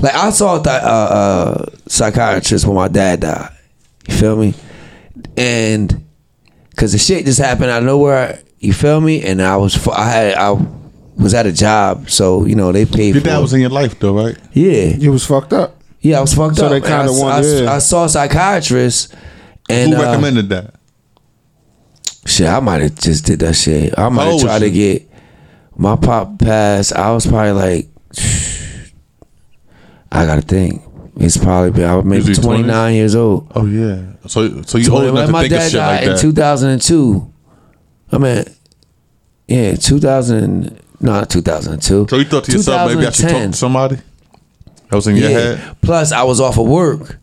like I saw a th- uh, uh, psychiatrist when my dad died. You feel me? And because the shit just happened out of nowhere. You feel me? And I was I had I was at a job, so you know they paid. your for dad was in your life, though, right? yeah. You was fucked up. Yeah, I was fucked So up. they kinda I, wanted- I, I saw a psychiatrist, and Who uh, recommended that? shit, I might have just did that shit. I might have tried to get my pop passed. I was probably like, I gotta think. It's probably been I was maybe twenty nine years old. Oh yeah. So, so you old 20 enough to my think of dad shit died like in two thousand and two. I mean, yeah, two thousand. Not two thousand and two. So you thought to yourself, maybe I should talk to somebody? That was in your head. Plus, I was off of work,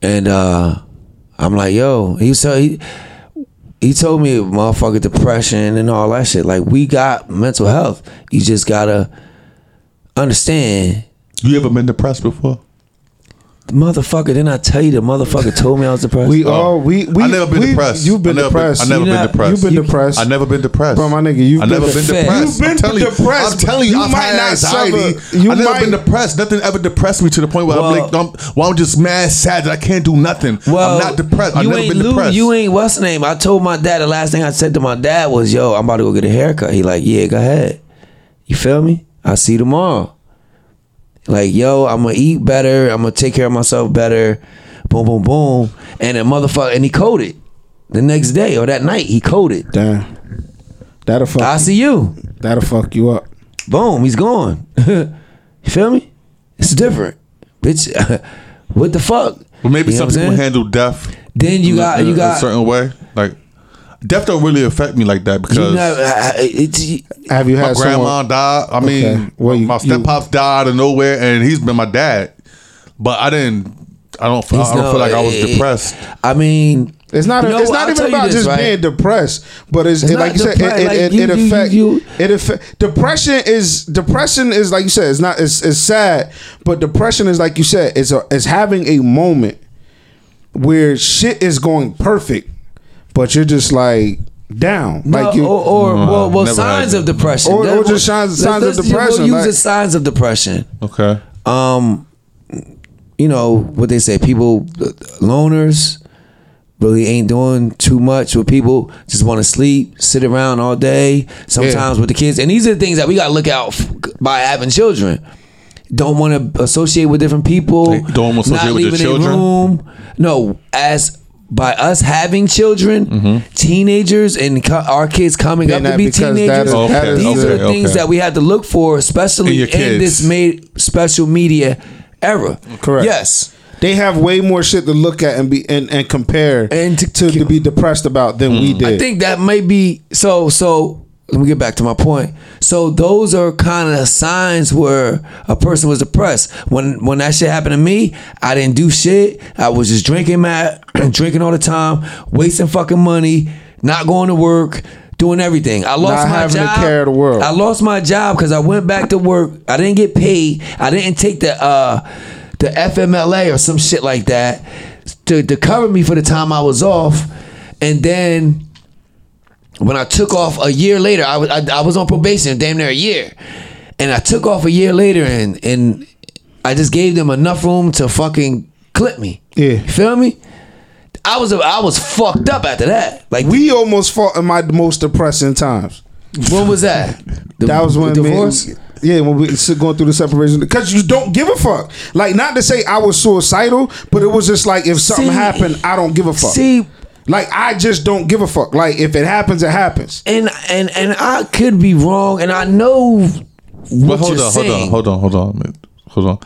and uh, I'm like, "Yo," he so he he told me, "Motherfucker, depression and all that shit." Like, we got mental health. You just gotta understand, You ever been depressed before? The motherfucker. Didn't I tell you the motherfucker told me I was depressed? We all we we. I never been we- depressed. You've been I never been- depressed. I never You been not- depressed. You've been You- depressed. I never been depressed. Bro, my nigga, you've I never been Fair. depressed. You've been I'm telling you, depressed, I'm telling you, you I've might had not anxiety. suffer- you I've never might- been depressed. Nothing ever depressed me to the point where I'm like, I'm, well, I'm just mad, sad that I can't do nothing. Well, I'm not depressed. I've you never ain't been Lou, depressed. You ain't what's the name? I told my dad the last thing I said to my dad was, "Yo, I'm about to go get a haircut." He like, "Yeah, go ahead." You feel me? I see you tomorrow. Like, yo, I'm gonna eat better. I'm gonna take care of myself better. Boom, boom, boom. And a motherfucker, and he coded the next day or that night. He coded. Damn. That'll fuck. I see you. That'll fuck you up. Boom, he's gone. you feel me? It's different, bitch. what the fuck? But maybe You know some people handle death. Then you in a- got a certain way. Like death don't really affect me like that because you never, uh, it's, Have you had my had grandma someone? died. I mean, Okay. Well, you- my you- step pops died out of nowhere, and he's been my dad. But I didn't. I don't. Feel, I don't no- feel like I was eh, depressed. I mean, It's not. You know it's not I'll even about this, just right? being depressed, but it's, It's it, like not you said, it, depre- it, like it, you- it you- you- it affect. Depression is depression is like you said. It's not. It's, it's sad, but depression is like you said. It's a, it's having a moment where shit is going perfect, but you're just like down, no, like you. or, or well, well signs of depression, Or- or just signs- signs of let's- depression, We'll use like- the signs of depression. Okay. Um, you know what they say, people loners, really ain't doing too much with people. Just want to sleep, sit around all day. Sometimes with the kids, and these are the things that we got to look out f- by having children. Don't want to associate with different people. They don't wanna associate not with their leaving their children? room. No, as by us having children, Mm-hmm. teenagers, and co- our kids coming Yeah, up to be because that teenagers. is- Okay, that is- These are okay, the things okay. that we have to look for, especially In in this made special media era. Correct. Yes. They have way more shit to look at and be and, and compare And to- to, to be depressed about than we did. I think that may be so. So let me get back to my point. So those are kind of signs where a person was depressed. When when that shit happened to me, I didn't do shit. I was just drinking, mad, drinking all the time, wasting fucking money, not going to work. Doing everything, I lost Not my job. care of the world. I lost my job because I went back to work. I didn't get paid. I didn't take the uh, the FMLA or some shit like that to, to cover me for the time I was off. And then when I took off a year later, I was I, I was on probation damn near a year, and I took off a year later, and and I just gave them enough room to fucking clip me. Yeah. you feel me? I was I was fucked up after that. Like we almost fought in my most depressing times. when was that? The- That was when divorce. yeah, when we going through the separation because you don't give a fuck. Like not to say I was suicidal, but it was just like if something See- happened, I don't give a fuck. See, like I just don't give a fuck. Like if it happens, it happens. and and and I could be wrong, and I know But hold you're on, hold on, hold on, hold on, hold on.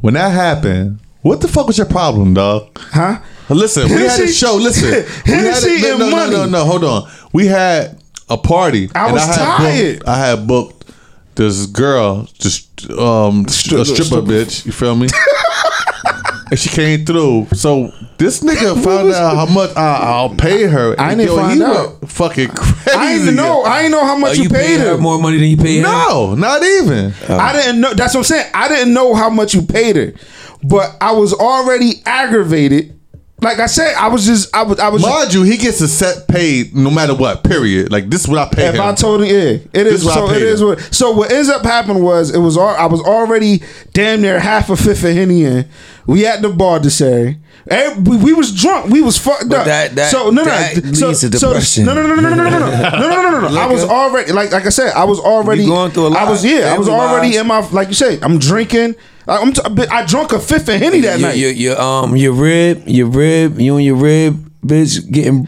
When that happened, what the fuck was your problem, dog? Huh? Listen, we had a show. Listen, we had Hennessy a, no, no, money. no, no, no. Hold on. We had a party. I and was had tired. Booked, I had booked this girl, just um, a stripper stripper. bitch. You feel me? and she came through. So this nigga found out how much I, I'll pay her. I And didn't yo, find he out. went Fucking crazy. I didn't know. I didn't know how Oh, much you, you, paid her her. more money than you paid him? No, not even. I oh. didn't know. That's what I'm saying. I didn't know how much you paid her, but I was already aggravated. Like I said, I was just. I was. I was. Mind you, he gets a set paid no matter what. Period. Like this is what I pay if him. I told him, yeah, it This is. what I So it paid is what. So what ends up happening was it was. al- I was already damn near half a fifth of henny in. We at the bar to say. We, we was drunk. We was fucked But up. that- that- so no no that so, leads to so- depression. no no no no no no no no no no no no no no. I was Liquor. already like like I said. I was already You going through a lot. I was yeah. I was already wise. in my like you say. I'm drinking. I- I'm t- I drunk a fifth of henny that your, night. your, your um your rib, your rib, you and your rib, bitch getting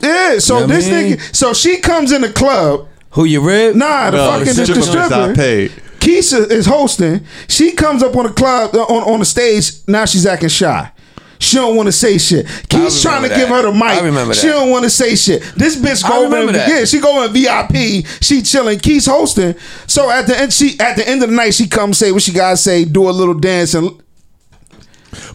yeah. So You know this I mean? nigga. So she comes in the club. who your rib? Nah, the No, fucking the the, the stripper stripper. bitch paid. Keisha is hosting. She comes up on the club uh, on on the stage. Now she's acting shy. She don't want to say shit. Keith's trying to remember give her the mic. I remember She that. don't want to say shit. This bitch I go over remember yeah, she go in VIP. She chilling. Keith's hosting. So at the end, she at the end of the night, she comes say what she gotta say, do a little dance, and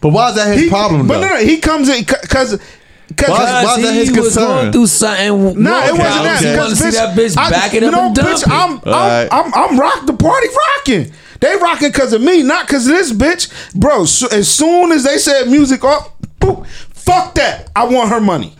But why is that his he, problem But though? no, no, he comes in because because Why- why is that his he was concern? going through something. Nah, it wasn't that. okay. You want Because to see bitch, that bitch I- back it you up know, and dump bitch, it. I'm, I'm, Alright. I'm, I'm rock the party rocking. They rocking because of me, not because of this bitch, bro. So, as soon as they said music up, boop, fuck that. I want her money.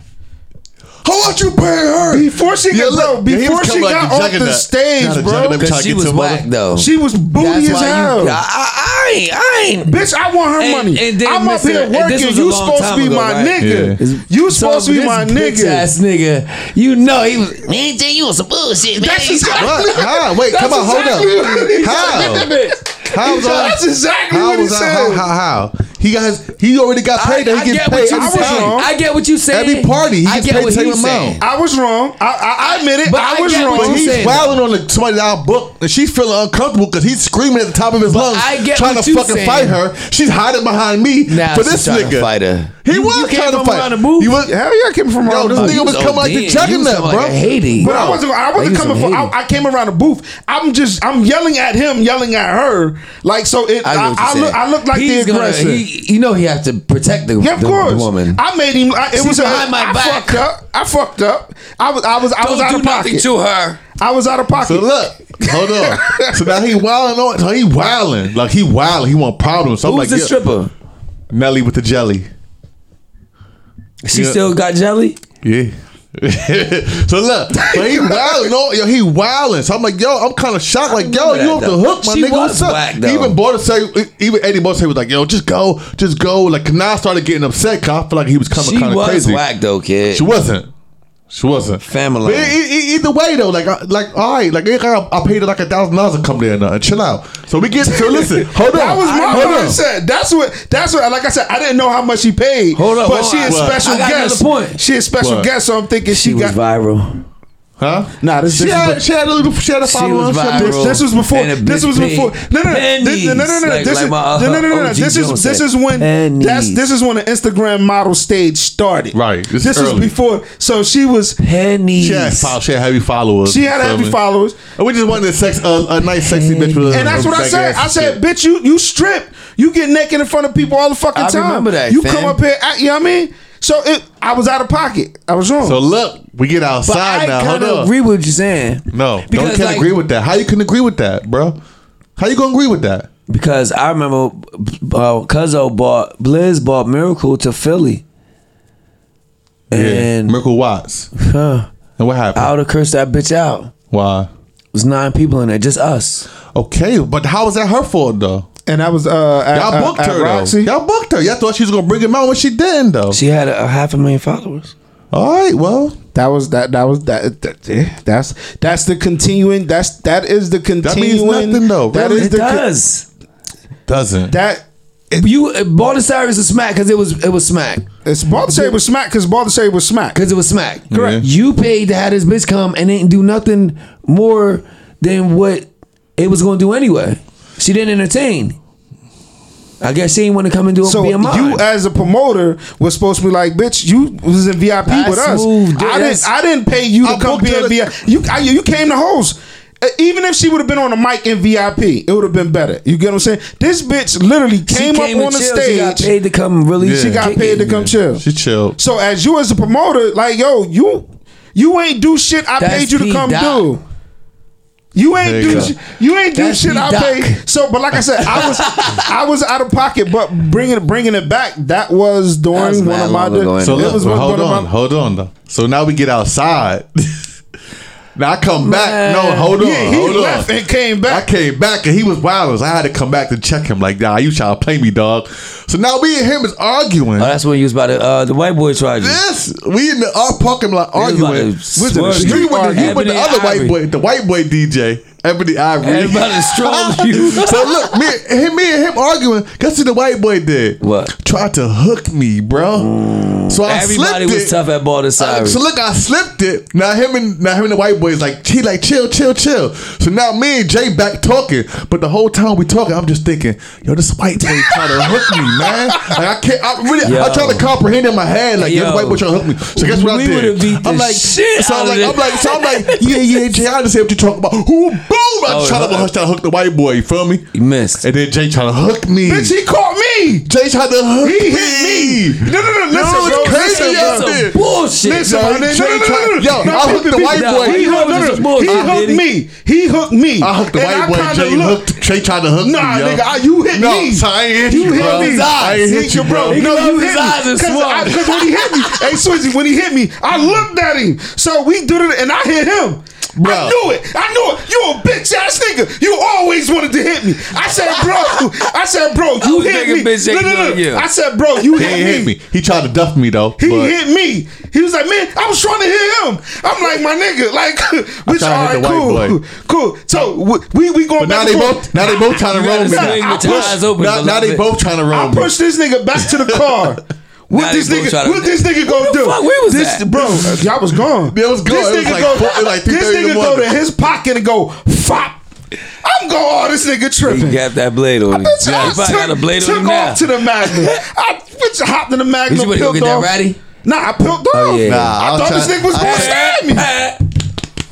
How much you pay her? Before she got, bro, yeah, he before was she coming like got the off the stage, bro, Because she was to a whack though. she was booty That's as hell. you. I, I, I ain't. I ain't. Bitch, I want her And- money. and then I'm up Mr. here and this working. was You supposed to be ago, my right? nigga. Yeah. You supposed to be this my bitch nigga. ass nigga. You know he was. Man, tell you on some bullshit, man. That's exactly What? How? Wait, come on, hold exactly up. How? Said. How was that? That's exactly how what he was that? said. How, how? How? He got his, he already got I, paid. that I he get gets what paid you every was saying. wrong. I get what you saying. Every party, he I gets get paid what the same he's saying. amount. I was wrong. I, I, I admit it. But I, I was get what wrong. you He's saying, wilding on the, somebody out book, and she's feeling uncomfortable because he's screaming at the top of his lungs, I get trying what to you fucking saying. fight her. She's hiding behind me Now for she's this trying to nigga. fight her. He You- was you came trying to from fight. around the booth? He was. Hell yeah, I came from Yo, around this the nigga booth. was was coming like ODing. the You juggernaut, bro. like a Haiti. But I wasn't. I wasn't coming he's from. some I, I came around the booth. I'm just. I'm yelling at him, yelling at her. Like so. It. I, I, know what you're I, look. I look like He's the gonna- aggressor. he, you know he has to protect the, yeah, of the, course. the woman. I made him. I, it She's was a, behind my I back. fucked up. I fucked up. I was. I was. I was Don't out do of pocket. to her. I was out of pocket. So look, hold on. so now he wilding on. So he wilding like he wilding. He want problems. So Who's like, the yeah. stripper? Nelly with the jelly. She Yeah. still got jelly. Yeah, so look, but he wilding, no, yo, he wilding. So I'm like, yo, I'm kind of shocked. Like, yo, you that, off the hook, my She nigga. was What's up? whack, though. Even Border say, even Eddie Border was like, yo, just go, just go. Like, now I started getting upset because I feel like he was coming kind of crazy. She was crazy. whack though, kid. She wasn't. She wasn't. Family. But either way though, like, I- like, all right, like, I, I paid her like a thousand dollars to come there and, uh, chill out. So we get. So listen, hold on. That was my hold on. mindset. That's what. That's what. Like I said, I didn't know how much she paid. Hold up, but hold she on. is What? special I got uh, guest. point. She is special What? guest. So I'm thinking she, she was got. viral. Huh? Nah, this, She this, had, is, she had a little. She had a She follower. was She had- viral. this was before. This was before. No, no, no, this, no, no, no, no. pennies, This like is my, uh, no, no, no, no, no. OG This is this is when Pennies. that's this is when the Instagram model stage started. Right, this This is was before. So she was. pennies. She had, she had heavy followers. She had heavy me? followers. And we just wanted a sex, uh, a nice, sexy bitch with a And that's what I said. I said, bitch, you you strip. You get naked in front of people all the fucking I time. remember that, You fam. come up here, you know what I mean? So it, I was out of pocket. I was wrong. So look, we get outside now. Hold kind of agree with you're saying. No, Because, don't can't like- agree with that. How you can agree with that, bro? How you gonna agree with that? Because I remember uh, Cuzzo bought Blizz bought Miracle to Philly, and Miracle Watts. huh, And what happened? I would have cursed that bitch out. Why? It was nine people in there, just us. Okay, but how was that her fault though? And I was uh, at, Y'all uh, booked at her Roxy. though. Y'all booked her. Y'all thought she was gonna bring him out when she didn't though. She had a, a half a million followers. All right, well, That was that. That was that. that yeah, that's that's the continuing. That's that is the continuing. That means continuing. nothing, though. That Really? is It the con- does. doesn't. that. you Baldy Cyrus is smack because it was it was smack It's Baldassari was smack because Baldassari was smack. because it was smack. Correct. You paid to have this bitch come and didn't do nothing more than what it was going to do anyway. She didn't entertain. I guess she didn't want to come and do So be a mom. you as a promoter was supposed to be like, bitch, you was in VIP That's with us. smooth, dude. I didn't. I didn't pay you to I come booked be her in VIP. You I, you came to host. Even if she would have been on the mic in VIP, it would have been better. You get what I'm saying? This bitch literally came, came up on the chill. She got paid to come really. She got paid it. to come chill. She chilled. So as you as a promoter, like yo, you you ain't do shit. I That's paid you to come Dot. do. You ain't you do sh- you ain't do That's shit. I doc. paid. So, but like I said, I was I was out of pocket. But bringing bringing it back, that was during That one of my. long ago So it look, was well, one- hold of on, my- hold on though. So now we get outside. now I come back. No, hold on, Yeah, he hold left on. and came back. I came back and he was wild. I had to come back to check him. Like, nah, you trying to play me, dog. So now we and him is arguing. Oh, that's when you was about to. Uh, the white boy tried you. Yes, we in the our parking lot arguing. to With swerve the, you. he with the, he with the Ebony other white boy, the white boy DJ, Ebony Ivory. Everybody you. so look, me, him, me and him arguing. Guess what the white boy did? What? Tried to hook me, bro. So I. Everybody was it. tough at Baldy Uh, so look, I slipped it. Now him and now him and the white boy is like, he like chill, chill, chill. So now me and Jae back talking, but the whole time we talking, I'm just thinking, yo, this white boy trying to hook me, man. Like I can't, I really, Yo. I'm trying to comprehend in my head, like, yo, Yo. this white boy trying to hook me. So guess what We I did? I'm like, shit so I'm like. I'm like, so I'm like, yeah, yeah, Jae, I understand what you talking about. Who, boom, I Oh, trying to, huh. trying to hook the white boy. You feel me? You missed. And then Jae trying to hook me. Bitch, he caught me. Jae tried to hook me. He me. hit me. No, no, no. Listen, Yo, it's bro. crazy listen, out there. Bullshit. Listen, Yo. Jae No, no, no, tried- no, no. yo, No, I hooked the white boy. He hooked, no, no, no. He hooked me. He hooked me. I hooked the white boy. Jae hooked. Jae tried to hook Nah, me. yo. nigga, you hit me. so I ain't hit you you, hit me. I ain't hit you, bro. No, you hit me. Because because when he hit me, hey, Swizzy, when he hit me, I looked at him. So we did it, and I hit him. I knew it. I knew it. You a bitch ass nigga. You always wanted to hit me. I said, bro. I said, bro, you was hit me. bitch ain't doing you. I said, bro, you He hit ain't me. hit me. He tried to duff me though. He but hit me. He was like, man, I was trying to hit him. I'm like, my nigga, like, bitch, trying to all hit right, the white cool, boy. cool. So we we going But now they both now they both trying to You roll me. swing I with your push- Now, now they both trying to roll I me. pushed this nigga back to the car. What this nigga? to- What this nigga gonna do? fuck we was this, at? bro. Uh, y'all was gone. Yeah, it was gone. This It was nigga like go. four- like this 3:30 in the nigga go to his pocket and go fop. I'm going. Oh, this nigga He tripping. got that blade on him. Bitch, He I probably got a blade took, on him took now. off to the Magnum. I bitch hopped in the Magnum. Did you wanna go peeled get that off. ratty? Nah, I peeled off. Oh, yeah. Nah, I, I thought this nigga was gonna stab me.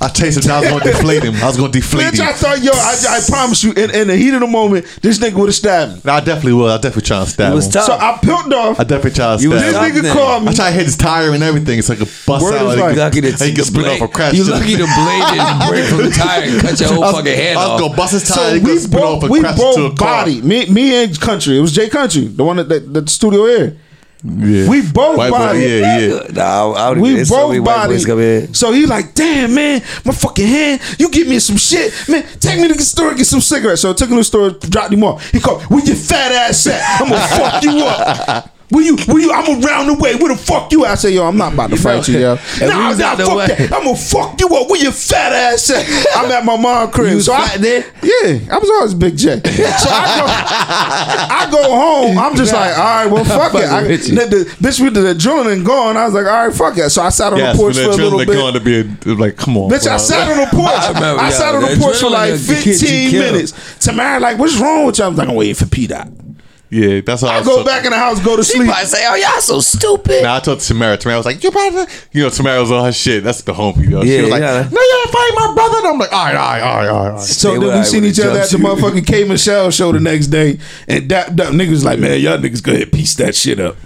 I tasted I was gonna deflate him. I was gonna deflate Bitch, him. I thought, yo, I, I promise you, in, in the heat of the moment, this nigga would have stabbed me. Nah, I definitely will. I definitely try to stab It was him. tough. So I peeled off. I definitely trying to stab This him. tough nigga then. called me. I try to hit his tire and everything. It's like a bust Word out. is Like, right. lucky the, he can the split blade, off a crash. You lucky the blade didn't break from the tire and cut your whole was, fucking head off. I was gonna bust his tire. So he we gonna split off both and we crash into a both car. body me me and Country. It was Jay Country, the one that that, that the studio air. Yeah. We both White boy, body. yeah, yeah. Nah, I, I We it's so many both white body. come in. So he like, damn man, my fucking hand. You give me some shit, man. Take me to the store, get some cigarettes. So I took him to the store, dropped him off. He called, where your fat ass at? I'm gonna fuck you up. Where you, Will you, I'm around the way. Where the fuck you at? I say, yo, I'm not about to fight you, yo. And Nah, nah, fuck way. that. I'm gonna fuck you up. Where your fat ass at? I'm at my mom crib. You so I, then? Yeah, I was always Big Jae. So I go, I go home. I'm just like, all right, well, fuck it. I, the, the bitch with the adrenaline going. I was like, all right, fuck it. So I sat on Yes, the porch for a little bit. going to be a, like, come on. Bitch, I sat on the porch. I, remember, sat on the porch for like adrenaline gets you 15 killed. minutes. Tamara, like, what's wrong with you? I was like, I'm waiting for P. Doc. Yeah, that's how I, I go so- back in the house, go to She sleep. I say, "Oh, y'all so stupid." Now I told Tamara. Tamara was like, "You better," you know. Tamara was on her shit. That's the homie. Yo. she Yeah, was like, yeah. "No, you ain't fighting my brother." And I'm like, "All right, all right, all right, all right." All right. So They then we like seen each other at the jumpsuit. motherfucking K Michelle show the next day, and that, that niggas like, man, y'all niggas go ahead and piece that shit up.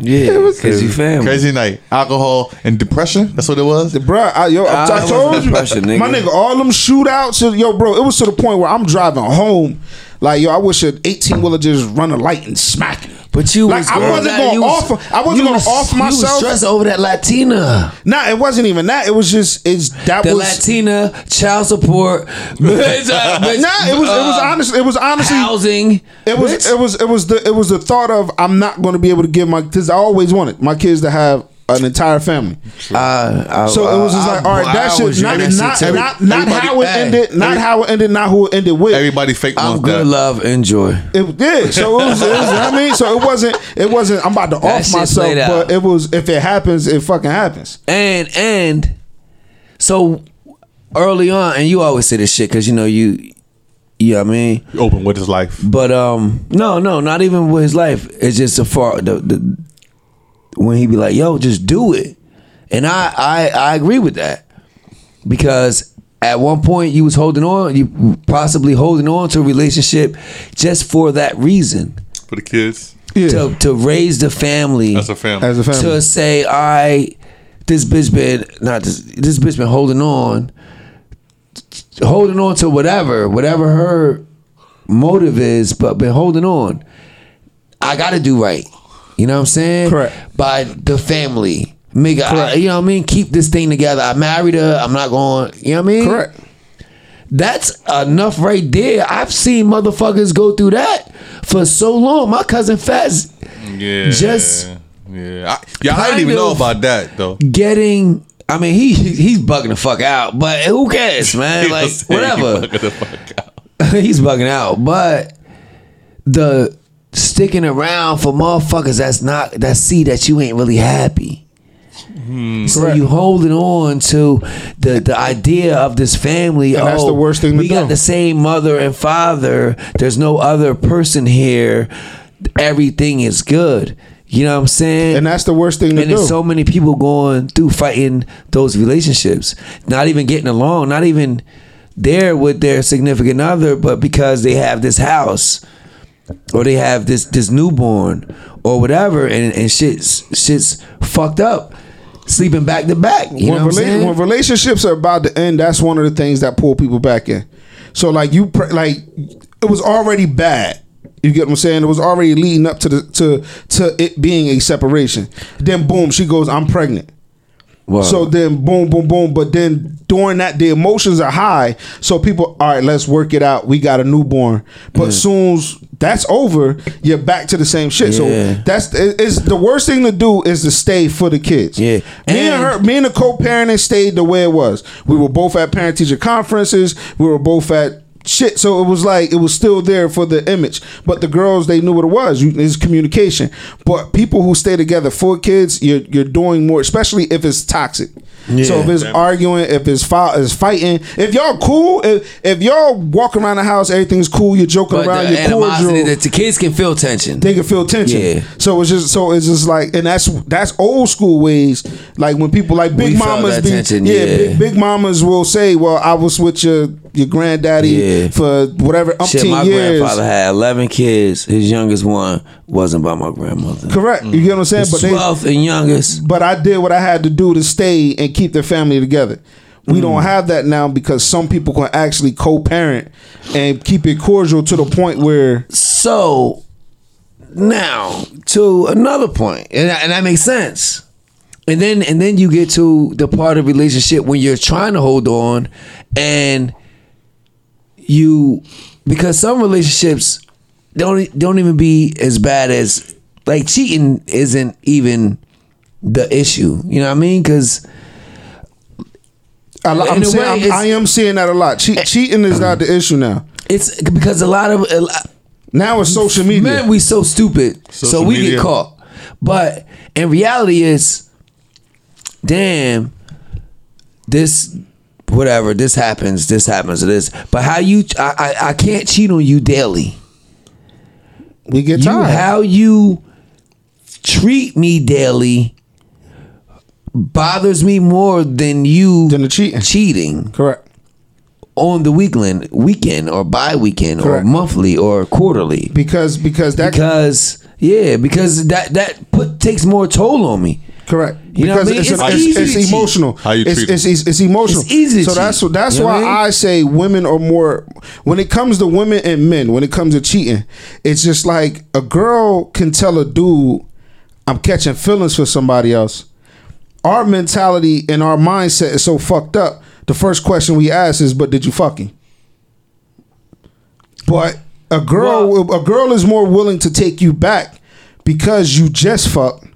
Yeah, because you family. Crazy night, alcohol and depression. That's what it was. Bruh, I, yo, I, Ah, I told you, nigga. my nigga, all them shootouts, yo, bro, it was to the point where I'm driving home, like, yo, I wish an 18 wheeler just run a light and smack me. But you Like, was I wasn't gonna you was- offer- I wasn't gonna was- offer You myself- was stressed over that Latina, Nah, it wasn't even that. It was just, it's that the was. Latina child support. nah, Nah, it was, it was um, honest. It was honestly, housing. It was it was it was the it was the thought of I'm not going to be able to give my because I always wanted my kids to have an entire family. I- I- uh, uh, So it was just I- like, all right, I that shit not not shit not, not, how it hey, ended, not every- how it ended, not who it ended with. Everybody fake I'm good. that. Love, enjoy. It did. So it was, it was you know what I mean. So it wasn't. It wasn't. I'm about to That off myself, played out. but it was. If it happens, it fucking happens. And and so early on, and you always say this shit because you know you, you know what I mean. Open with his life. But um, no, no, not even with his life. It's just a far the, the when he be like, "Yo, just do it," and I I I agree with that because at one point you was holding on, you possibly holding on to a relationship just for that reason For the kids. to to raise the family As a family. As a family. to say, I this bitch been not this this bitch been holding on, holding on to whatever whatever her motive is, but been holding on. I got to do right. You know what I'm saying? Correct. By the family. Make I, you know what I mean? Keep this thing together. I married her. I'm not going. You know what I mean? Correct. That's enough right there. I've seen motherfuckers go through that for so long. My cousin Fats Yeah. Just- yeah. I, yeah, I didn't even know about that though. getting I mean he he's bugging the fuck out, but who cares, man? Like was saying he whatever. bugging the fuck out. he's bugging out. But the sticking around for motherfuckers that's not that see that you ain't really happy. Hmm. So Correct. you holding on to the the idea of this family. And that's oh, the worst thing to We got do. the same mother and father. There's no other person here. Everything is good. You know what I'm saying? And that's the worst thing to and do. there's so many people going through fighting those relationships, not even getting along, not even there with their significant other, but because they have this house or they have this this newborn or whatever, and and shit's shit's fucked up, sleeping back to back. You know when, what I'm rela- saying? when relationships are about to end, that's one of the things that pull people back in. So like you, pre- like it was already bad. You get what I'm saying? It was already leading up to the to to it being a separation. Then boom, she goes, "I'm pregnant." Wow. So then boom, boom, boom. But then during that, the emotions are high. So people, all right, let's work it out. We got a newborn. But soon as that's over, you're back to the same shit. So that's it's the worst thing to do is to stay for the kids. Yeah. Me and, And- her, me and the co-parenting stayed the way it was. We were both at parent teacher conferences. We were both at shit. So it was like it was still there for the image. But the girls, they knew what it was. It's communication. But people who stay together for kids, you're you're doing more, especially if it's toxic. Yeah, So if it's arguing, if it's, fi- is fighting, if y'all cool, if, if y'all walk around the house, everything's cool, you're joking but around, the you're animosity cordial that the kids can feel tension. they can feel tension. Yeah. So it's just so it's just like and that's that's old school ways. Like when people like big We mamas be tension, yeah, yeah. Big, big mamas will say, Well, I was with your your granddaddy Yeah. for whatever Shit, umpteen my years. grandfather had 11 kids. His youngest one wasn't by my grandmother. Correct. You get what I'm saying? His But they 12th and youngest. but I did what I had to do to stay and keep the family together. We Mm. don't have that now because some people can actually co-parent and keep it cordial to the point where So now to another point, and and that makes sense. And then and then you get to the part of relationship when you're trying to hold on, and you because some relationships don't don't even be as bad as like cheating isn't even the issue. You know what I mean? Because I, In I'm saying, way, I'm, I am seeing that a lot. Che- eh. cheating is not the issue now. it's because a lot of a lot- Now it's social media. Man, we so stupid. so we media. get caught. But in reality is damn this whatever, this happens, this happens, this. But how you I I, I can't cheat on you daily. we get You tired. how you treat me daily bothers me more than you Than the cheating. cheating Correct. on the weekend weekend or bi weekend or monthly or quarterly. Because because that because yeah, because that that put takes more toll on me. Correct. You know what because I mean? it's, It's it's, easy it's emotional. How you it's, treat it's, it's, it's emotional. It's easy So cheat. that's that's You know why what I I, say women are more when it comes to women and men. When it comes to cheating, it's just like a girl can tell a dude, "I'm catching feelings for somebody else." Our mentality and our mindset is so fucked up. The first question we ask is, "But did you fuck him?" But a girl, a girl is more willing to take you back because you just fucked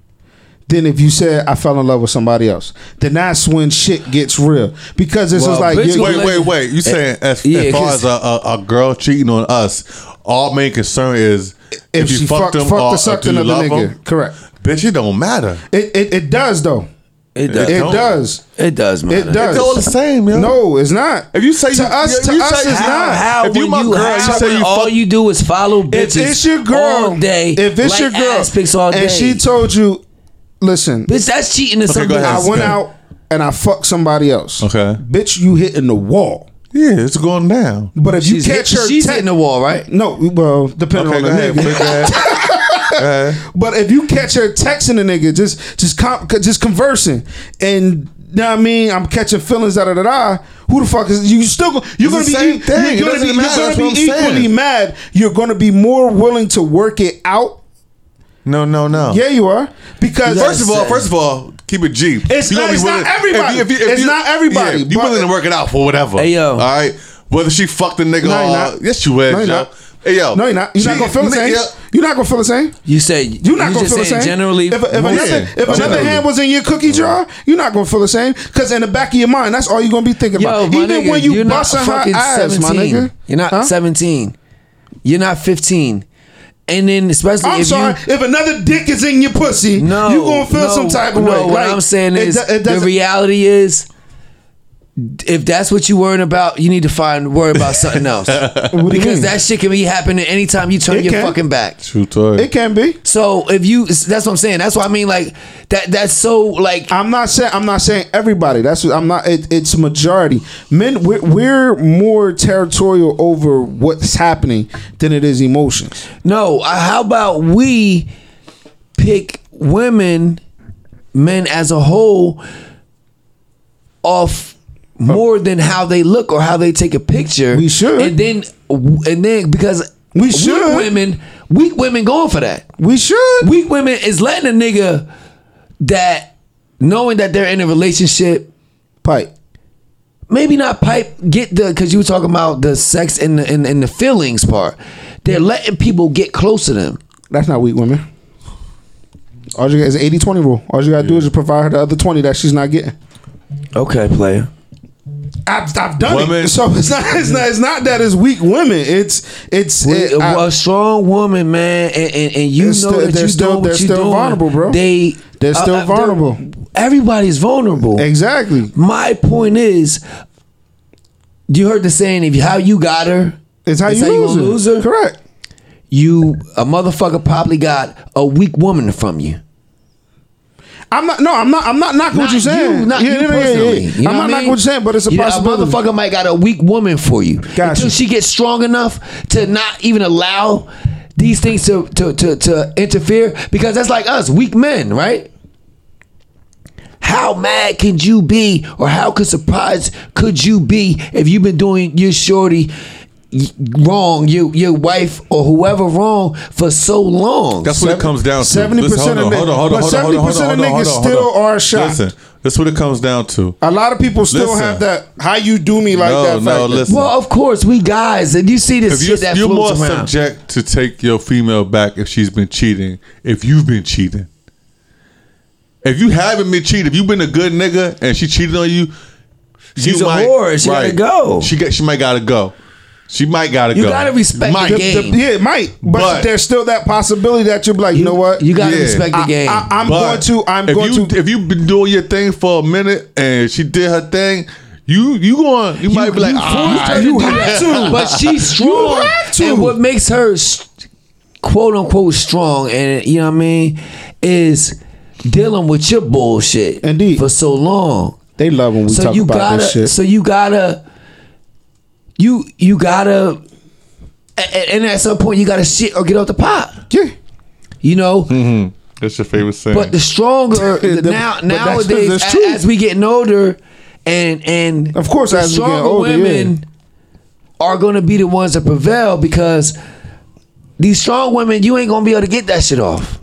than if you said I fell in love with somebody else. Then that's when shit gets real because it's Well, just like bitch you- gonna Wait, wait, wait. You eh, saying as, yeah, as far 'cause- as a, a, a girl cheating on us, all main concern is if, you she fucked fucked, them fucked or, or sucked do you another love nigga. them? Correct. Bitch, it don't matter. It, it it does though. It does. It don't. does. It does, man. It does. It's all the same, yo. No, it's not. If you say to you- us, you- to you us, say- it's How, not. how If you when my you, girl, you say you all fuck- you do is follow If bitches it's your girl all day, if it's like your girl, all day, and she told you, listen, bitch, that's cheating to go somebody ahead. I went Okay. out and I fucked somebody else. Okay. bitch, you hitting the wall. Yeah, it's going down. But if you catch hit, her, she's te- hitting the wall, right? No, well, depending Okay, on go the ahead. nigga. Go ahead. But if you catch her texting a nigga, just just com- just conversing, and you know what I mean, I'm catching feelings da da da da. Who the fuck is you? Still you're It's gonna be same thing. You're gonna be, matter. you're gonna what be equally saying. mad. You're gonna be more willing to work it out. No, no, no. Yeah, you are because First of all, say- first of all, keep it G. It's You not- gonna be it's not willing- everybody. It's not everybody, Yeah, you willing to work it out for whatever. Hey, yo. All right. Whether she fucked the nigga No, you're or not. yes, you is. No, you're yo. not. Hey yo, no, you're not. You're not gonna feel the same. Yeah. You're not gonna feel the same. You say You're not you gonna just feel the same. Generally, if, if most- another Yeah, if another hand was in your cookie jar, you're not gonna feel the same. Because in the back of your mind, that's all you're gonna be thinking Yo, about. Even nigga, when you you're not busting her ass, 17. my nigga. You're not Huh? 17. You're not 15. And then especially I'm if sorry. you if another dick is in your pussy, no, you gonna feel no, some type of no, way. What Like, I'm saying it is do- it the reality is if that's what you're worrying about, you need to find worry about something else. because that shit can be happening anytime you turn It your can. fucking back. True story. It can be. So if you that's what I'm saying. That's what I mean like that that's so like I'm not saying I'm not saying everybody. That's what I'm not. It, it's majority. Men, we're, we're more territorial over what's happening than it is emotions. No, uh, how about we pick women, men as a whole, off more than how they look or how they take a picture. We should. and then and then because We should weak women, weak women going for that. We should. Weak women is letting a nigga that knowing that they're in a relationship. Pipe. Maybe not pipe get the because you were talking about the sex and the and, and the feelings part. They're letting people get close to them. That's not weak women. All you got is an 80 20 rule. All you got to do is just provide her the other 20 that she's not getting. Okay, player. I've, I've done Women- it. So it's not, it's not it's not that it's weak women. It's it's We- it- I- a strong woman, man, and, and, and you know They're still- that they're you still- what they're still doing. vulnerable, bro. They They're still uh, uh, vulnerable. Everybody's vulnerable. exactly. My point is, you heard the saying: "If how you got her, It's how it's you, lose, gonna lose her." Correct. You a motherfucker probably got a weak woman from you. I'm not. No, I'm not. I'm not knocking what you're saying. You, not Yeah, you yeah, yeah, personally. yeah. You know I'm not I knocking what you're saying, but it's a You know. A motherfucker might got a weak woman for you Gotcha. until she gets strong enough to not even allow these things to to to, to interfere because that's like us, weak men, right? How mad can you be, or how could surprised could you be if you've been doing your shorty? Wrong your your wife or whoever wrong for so long. That's what it comes down to. 70% Listen, hold of hold on, 70% of hold on, hold niggas still are shocked. Listen, that's what it comes down to. A lot of people still Listen. have that. How you do me like No, that? no, listen. well, of course, we guys, and you see this If shit you're, that you're more around. subject to take your female back if she's been cheating, if you've been cheating. If you haven't been cheating, if you've been a good nigga and she cheated on you, She's you a whore. She gotta go. She got, she might gotta go. She might gotta go. You go. gotta respect Might. the The- game. the- yeah, it might, but, But- there's still that possibility that you're like, you, know what? You gotta Yeah. respect the I, game. I, am But going to. I'm going you, to. If you've been doing your thing for a minute and she did her thing, you you going you, might be like, you ah, forced her to you do have to. But she's strong. have to. And what makes her quote unquote strong, and you know what I mean, is dealing with your bullshit Indeed. for so long. they love when we so talk you about gotta, this shit. so you gotta, you you gotta, a- a- and at some point you gotta shit or get off the pot. yeah. You know. Mm-hmm. That's your favorite saying. But the stronger the, The- now but that's- nowadays, that's a- true. as we getting older, and and Of course, the as we getting stronger older, women are going to be the ones that prevail because these strong women, you ain't gonna be able to get that shit off.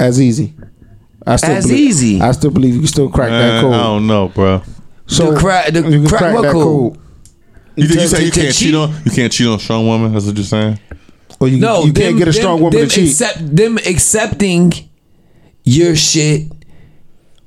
As easy. I still As believe, easy. I still believe you can still crack Man, that code. I don't know, bro. so The crack- the you can crack what code? You, you say you can't cheat? cheat on you can't cheat on a strong woman? That's what you're saying. Or you, No, you them- can't get a strong them- woman them to cheat. Accept, them accepting your shit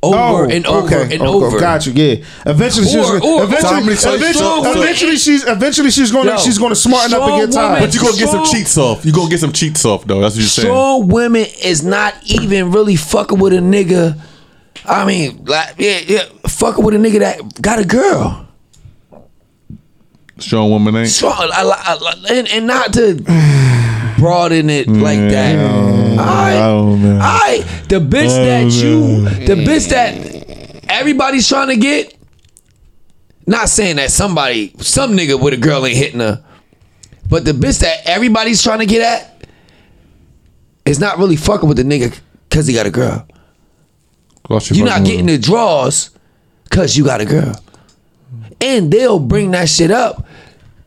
over oh, and over Oh, okay, and okay, over. Got you. Yeah. Eventually, she's Or- gonna, or- eventually, so eventually, strong- eventually, she's eventually she's gonna Yo, she's gonna smarten up and get tired. woman- But you're gonna get some cheats off. You're gonna get some cheats off though. That's what you're saying. Strong women is not even really fucking with a nigga. I mean, like, yeah, yeah, fucking with a nigga that got a girl. Strong woman ain't. Strong, I, li- I, and, and not to broaden it like that. I. I, the bitch that you, the bitch that everybody's trying to get. Not saying that somebody, some nigga with a girl ain't hitting her, but the bitch that everybody's trying to get at is not really fucking with the nigga because he got a girl. You're not getting the draws because you got a girl. And they'll bring that shit up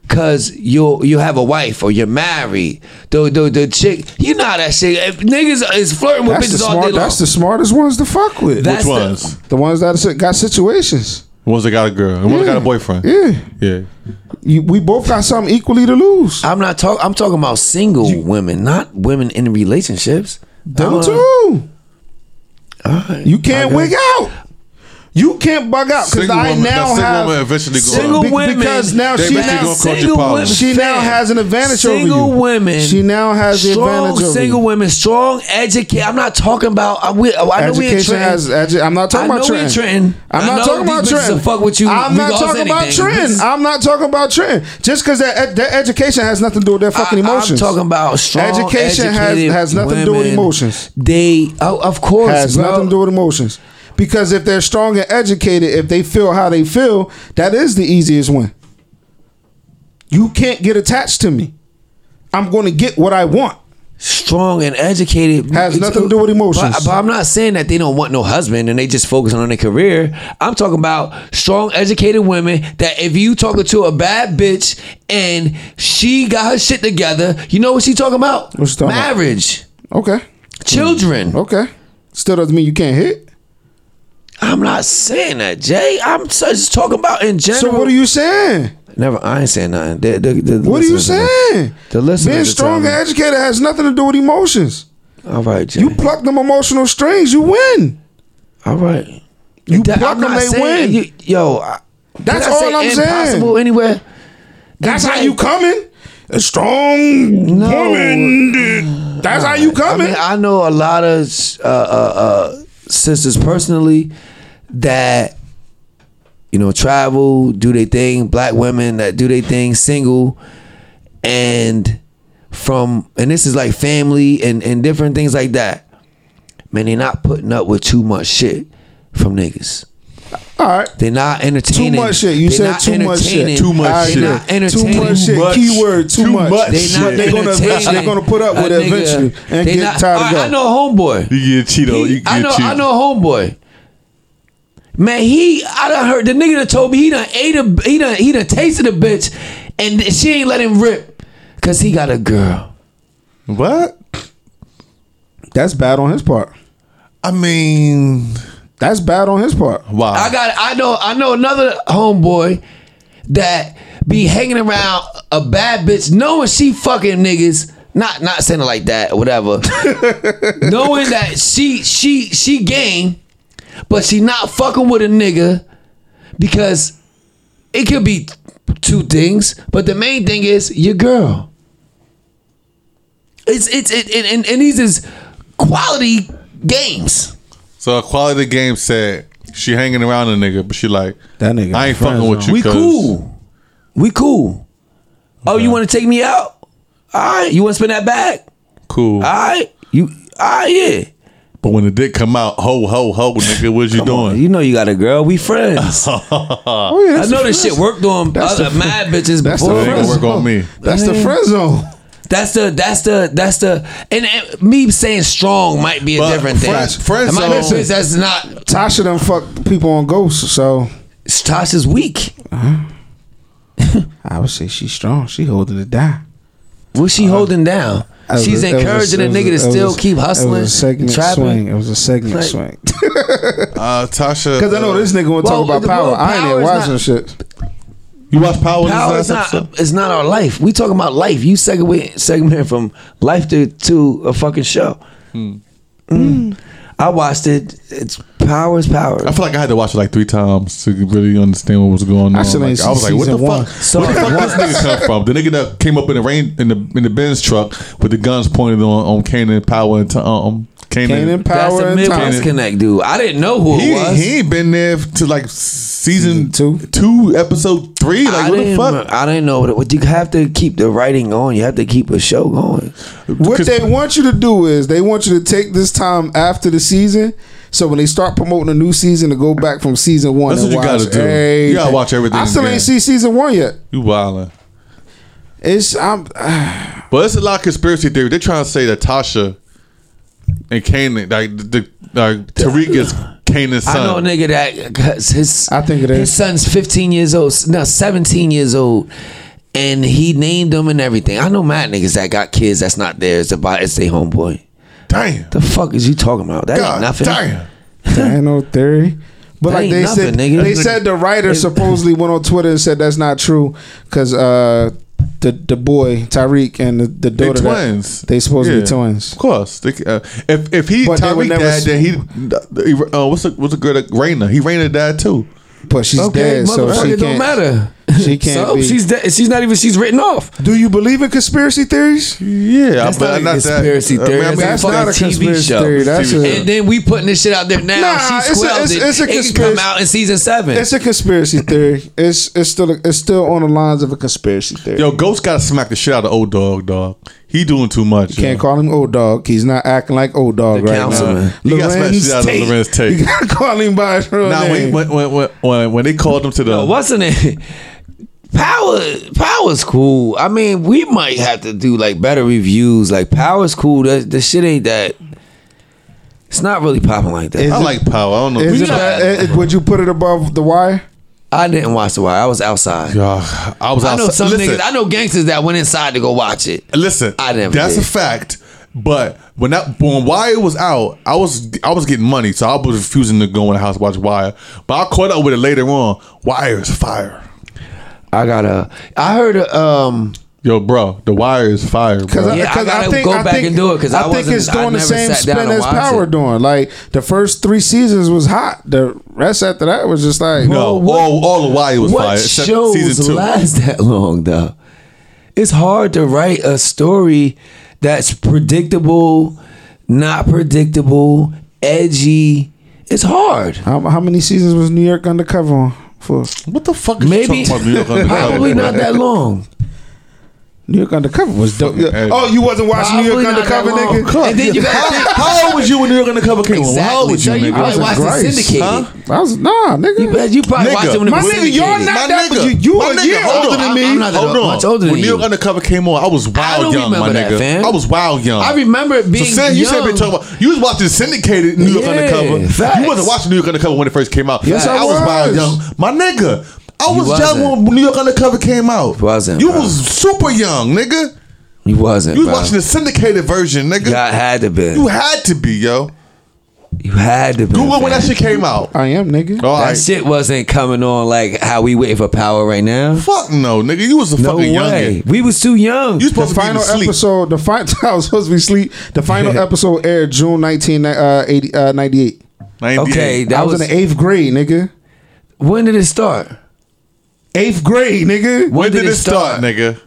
because you'll you have a wife or you're married. The the, the chick, you know how that shit. If niggas is flirting with That's the bitches all day long. That's the smartest ones to fuck with. That's Which the- ones? the ones that got situations. The ones that got a girl. The ones that got a boyfriend. Yeah. Yeah. You, we both got something equally to lose. I'm not talking. I'm talking about single women, not women in relationships. Them Uh, too. alright. You can't wig out. You can't bug out because I woman, now single have woman eventually gonna- Single Be- women because now she now gonna cause you single women. she now has an advantage over you. Single women. She now has the strong advantage over single you. women, strong, educated. I'm not talking about. I, we, I know we in Education Trenton. has. Edu- I'm not talking I about know we in Trenton. Trenton. I'm I not talking about bitches Trenton. will fuck with you I'm not talking about anything. Trenton. Bitches- I'm not talking about Trenton. Just because that, that education has nothing to do with their fucking I, emotions. I'm talking about strong Education has- educated has nothing to do with women. emotions. They, oh, of course, has nothing to do with emotions. Because if they're strong and educated, if they feel how they feel, that is the easiest one. You can't get attached to me. I'm going to get what I want. strong and educated Has nothing to do with emotions. But, but I'm not saying that they don't want no husband and they just focusing on their career. I'm talking about strong, educated women that if you talking to a bad bitch and she got her shit together, you know what she talking about? What she talking about? Marriage, Okay. children. Okay. Still doesn't mean you can't hit. I'm not saying that, Jae. I'm just talking about in general. So what are you saying? Never. I ain't saying nothing. The- the- the What are you saying? The listeners Being strong and educated has nothing to do with emotions. All right, Jae. You pluck them emotional strings, you win. All right. You That- pluck them, they win. you- yo, I- That's I all say I'm saying. impossible anywhere. That's how you coming. A strong No. woman. That's how you I coming. mean, I know a lot of uh, uh, uh, sisters personally that you know travel, do their thing. Black women that do their thing, single, and from and this is like family and and different things like that. Man, they're not putting up with too much shit from niggas. all right. They're not entertaining. Too much shit. You they're said not too much shit. entertaining- Too much All They're shit. not Too entertaining. much shit. much. Keyword. Too, Too much. much. They shit. not They're gonna eventually. They're entertaining gonna put up with a it nigga. eventually and They get not- tired I, of it. I that. know a homeboy. You get Cheeto. He- you get I know. Cheeto. I know a homeboy. Man, he I done heard the nigga that told me he done ate a he done he done tasted a bitch and she ain't let him rip cause he got a girl. What? That's bad on his part. I mean, That's bad on his part. wow. I got I know I know another homeboy that be hanging around a bad bitch knowing she fucking niggas. Not not saying it like that or whatever. knowing that she she she game, but she not fucking with a nigga because it could be two things, but the main thing is your girl. It's it's it, it and, and these is quality games. so a quality game said she hanging around a nigga, but she like That nigga I ain't fucking with you. We cool. We cool. Oh, you want to take me out? All right. You want to spin that back? Cool. All right. You. All right. Yeah. But when the dick come out, ho ho ho, nigga, what you Come on, doing? You know you got a girl. We friends. Oh, yeah, I that's know the this shit friend- worked on That's other the- mad bitches that's the before. It ain't work on me. That's the friend zone. That's the that's the that's the and, and me saying strong might be a But different thing. friend- friend It might zone- bitch that's not. Tasha done fuck people on ghosts, so Tasha's weak. Uh-huh. I would say she's strong. She holding it down. What's she uh-huh. holding down? It was She's a- encouraging it a nigga to it still was- keep hustling, It was a segment trapping. swing. It was a segment Like- swing. Uh, Tasha, Because I know this nigga want to Well, talk about the- power. well, I ain't Power even is watching not- shit. you watch Power? Power this is last not episode? it's not our life. We talking about life. You segment segment from life to to a fucking show. Mm. I watched it. It's power is power. I feel like I had to watch it like three times to really understand what was going on. I Like, I was like, what the one. fuck? So- Where the fuck this nigga come from? The nigga that came up in the rain in the in the Benz truck with the guns pointed on on Kanan Power and to, um Kanan. Kanan That's Power the and Midwest Tom. Connect dude. I didn't know who He, it was. he ain't been there to like season, Season two? two, episode three. Like I what the didn't, fuck? I didn't know what, it, what you have to keep the writing going. You have to keep a show going. What they want you to do is they want you to take this time after the season. So when they start promoting a new season, to go back from season one. That's and what you watch gotta do. You gotta watch everything I still again. ain't see season one yet. You wildin'. It's I'm But it's a lot of conspiracy theory. They're trying to say that Tasha and Kanan, like the like Tariq is Kanan's son. I know a nigga that 'cause his I think it his is. son's 15 years old, no 17 years old, and he named them and everything. I know mad niggas that got kids that's not theirs. About it's their homeboy. Damn. The fuck is you talking about? That God ain't nothing. damn. There ain't no theory. But That like ain't they nothing, said, nigga. they said the writer supposedly went on Twitter and said that's not true because uh, the the boy Tariq and the, the They daughter that- twins. they supposed to be twins. Of course. They, uh, if if he they Tariq dad, then he uh, what's the what's the girl that Raina? He Raina dad too. But she's Okay, dead, so motherfucker, she it don't can't. matter. She can't so be. she's dead. She's not even. She's written off. Do you believe in conspiracy theories? Yeah, That's but not a that- conspiracy I theory. mean, I mean, That's That's not a fucking TV conspiracy show. theory. That's TV a, And then we putting this shit out there now. Nah, she it's a- squelched it's- it. it's a it can conspiracy. come out in season seven. it's a conspiracy theory. It's it's still it's still on the lines of a conspiracy theory. Yo, Ghost got to smack the shit out of old dog, dog. He doing too much. You Can't yo. call him old dog. He's not acting like old dog The right councilman. now. You gotta smack the shit out of Tate. Larenz Tate. You gotta call him by his real Now name. when, when when when when they called him to the Yo, wasn't it? Power, power's cool. I mean, we might have to do like better reviews. Like power's cool. The, the shit ain't that. It's not really popping like that. Is I it- like power. I don't know. Is it not- bad- eh, would you put it above the wire? I didn't watch the wire. I was outside. Yeah, I was I know outside. some Listen, niggas. I know gangsters that went inside to go watch it. Listen, I never That's did. a fact. But when that when Wire was out, I was I was getting money, so I was refusing to go in the house to watch Wire. But I caught up with it later on. Wire is fire. I gotta. I heard. Um. Yo, bro, the Wire is fire, bro. Because Yeah, I gotta go back and do it because I think wasn't- it's I doing the same spin as Power it. doing. Like the first three seasons was hot. The rest after that was just like no, what- all all the Wire was what fire. Except shows season two. last that long though? It's hard to write a story that's predictable, not predictable, edgy. It's hard. How, how many seasons was New York Undercover on for? What the fuck is Maybe you talking about New York Undercover? probably not that long. New York Undercover was dope. Yeah. Oh, you wasn't watching New York Probably not that Undercover, nigga? And then you how, gotta how old was you when New York Undercover came on? How old Exactly. was you, So you nigga? probably was in watched it Grace. syndicated. Huh? I was nah, nigga. You, you probably Nigga. watched it when it My nigga, you're not My that, but nigga, you, you my a nigga, year hold older on, than me. I'm not Hold on. much older than when New York. Undercover came on, I was wild don't young, my remember that, nigga. fam. I was wild young. I remember it being so saying you said young. been talking about you was watching syndicated New York Undercover. You wasn't watching New York Undercover when it first came out. Yes, I was wild young. My nigga. I was young wasn't. when New York Undercover came out. Wasn't, You bro. was super young, nigga. You wasn't. You was bro. watching the syndicated version, nigga. You had to be. You had to be, yo. You had to be. Google when that shit came out. I am, nigga. All That right. shit wasn't coming on like how we waiting for power right now. Fuck no, nigga. You was a No fucking way. youngin. We was too young. You The supposed to be final asleep. episode, the final, I was supposed to be asleep. The final episode aired June 1998. Uh, 98. 98. okay, that I was, was, in the eighth grade, nigga. when did it start? Eighth grade, nigga. when did it start, nigga?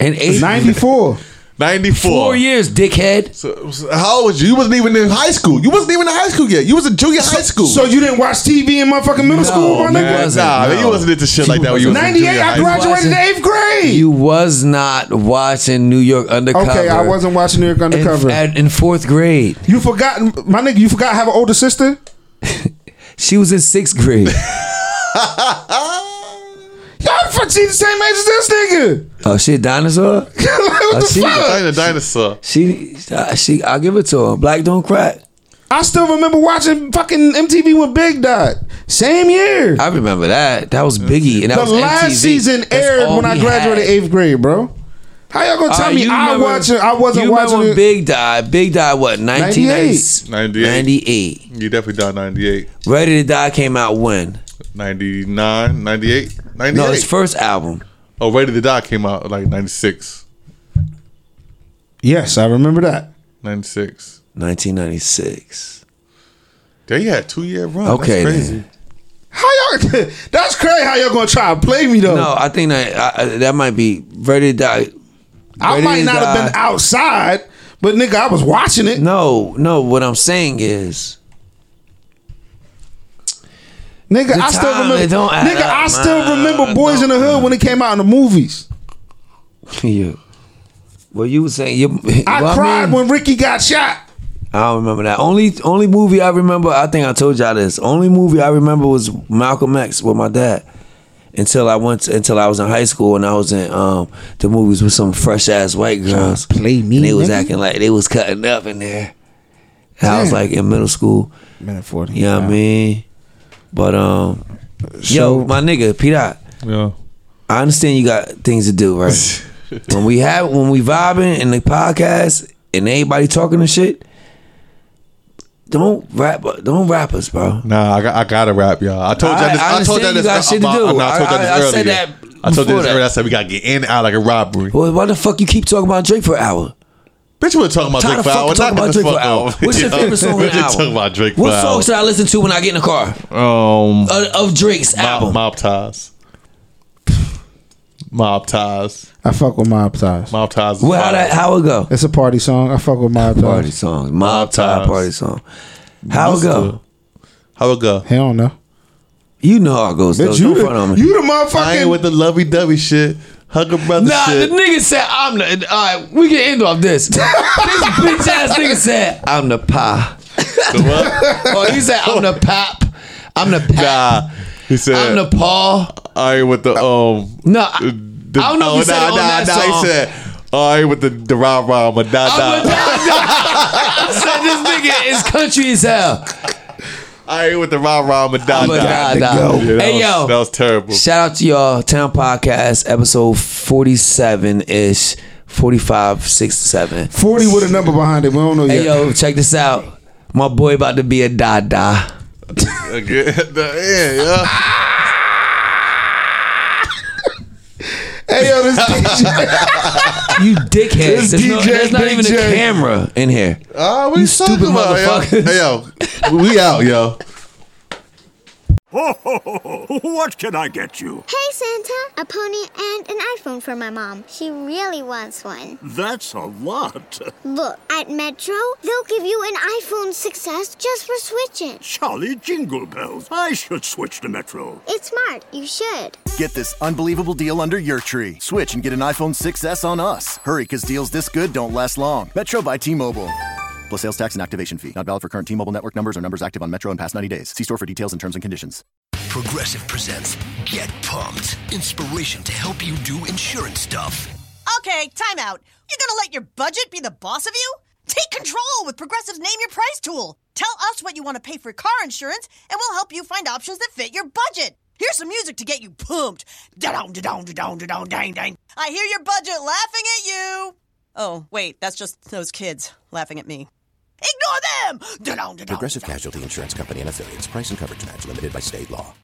In eight, 94. 94. four years, dickhead. So, so how old was you? You wasn't even in high school. You wasn't even in high school yet. You was in junior high school. So you didn't watch TV in motherfucking middle No, school, my man. nigga? wasn't, nah, man, no. you wasn't into shit like that when you was in 98, junior I high school. graduated wasn't. eighth grade. You was not watching New York Undercover. okay, I wasn't watching New York in, Undercover. at- in fourth grade. you forgot, my nigga, you forgot I have an older sister? She was in sixth grade. Y'all she the same age as this nigga. oh, she a dinosaur? like, what Oh, the she- fuck? I ain't a dinosaur. She, uh, she. I'll give it to her. Black don't crack. I still remember watching fucking MTV when Big died. Same year. I remember that. That was Biggie, and that the was last MTV. season That's aired all when I graduated had. eighth grade, bro. How y'all gonna tell right, me you I remember- watching? I wasn't you watching when it. Big died. Big died what? 1998. 98. 98. You definitely died 98. Ready to Die came out when? 99, 98, 98. No, his first album. oh, Ready to Die came out like 96. Yes, I remember that. 96. 1996. They had two year run. Okay, That's crazy. then. How y'all? That's crazy. How y'all gonna try to play me though? No, I think that I, I- that might be Ready to Die. I might to not have been outside, but nigga, I was watching it. No, no. What I'm saying is, Nigga, The I still remember. Nigga, up, I still man. remember Boyz n the Hood when it came out in the movies. yeah. Well, you were saying you. I well, cried mean, when Ricky got shot. I don't remember that. Only only movie I remember. I think I told y'all this. Only movie I remember was Malcolm X with my dad. Until I went to, until I was in high school and I was in um the movies with some fresh ass white girls. play me, And they was nigga. acting like they was cutting up in there. And I was like in middle school. Minute forty. You know what I mean? But um So- yo, my nigga, P. Doc, Yeah. I understand you got things to do, right? when we have when we vibing in the podcast and everybody talking and shit, don't rap don't rap us, bro. Nah, I got I gotta rap, y'all. I told y'all I- this. I I, told y'all you got shit to do. I, I told y'all this I earlier. said that I told you this earlier. I said we gotta get in and out like a robbery. Well, why the fuck you keep talking about Drake for an hour? Bitch, we're talking about Drake to for hour. fucking talk Knock about Drake for fuck hour. What's your favorite song We're in the just album? talking about Drake for What an song should I listen to when I get in the car? Um, Of, of Drake's album. mob, mob ties. Mob ties. I fuck with Mob Ties. Mob ties. well, how that how it go? It's a party song. I fuck with Mob Ties. Party songs, mob Mob tie ties. party song. How it go? How it go? Hell no. You know how it goes. Bitch, you Don't front on the, me. you the I ain't motherfucking. with the lovey dovey shit. Hug a brother Nah, shit. the nigga said I'm the. All right, we can end off this. this bitch ass nigga said I'm the pie. The what? Oh, he said I'm the pap. I'm the pap. Nah. He said I'm the paw. I ain't with the um. No, I, the- I don't know if he said it on that song. He said I ain't with the the rah rah ma da I'm da. the I said this nigga is country as hell. I ain't with the rah rah ma da da. da, da. Yeah, that Hey was- yo, that was terrible. Shout out to y'all, Town Podcast, episode 47 ish, 45, 67. 40 with a number behind it. We don't know yet. Hey, yo, check this out. My boy about to be a da da. Again, the end, yeah. Hey, yo, this DJ. You dickhead. This There's, no, there's not Big even J. a camera in here. Ah, what You you stupid talking about, yo? motherfuckers. Hey, yo, we out, yo. Ho, ho, ho, ho. What can I get you? Hey Santa, a pony and an iPhone for my mom. She really wants one. That's a lot. Look, at Metro, they'll give you an iPhone 6S just for switching. Charlie Jingle Bells. I should switch to Metro. It's smart, you should. Get this unbelievable deal under your tree. Switch and get an iPhone 6S on us. Hurry, because deals this good don't last long. Metro by T Mobile. Plus sales tax and activation fee. Not valid for current T Mobile network numbers or numbers active on Metro in past 90 days. See store for details and terms and conditions. Progressive presents Get Pumped. Inspiration to help you do insurance stuff. Okay, time out. You're gonna let your budget be the boss of you? Take control with Progressive's Name Your Price tool. Tell us what you want to pay for car insurance, and we'll help you find options that fit your budget. Here's some music to get you pumped. Da-dong, da-dong, da-dong, da-dong, dang, dang. I hear your budget laughing at you. Oh, wait, that's just those kids laughing at me. Ignore them! Da-dong, da-dong, Progressive Casualty Insurance Company and affiliates. Price and coverage match limited by state law.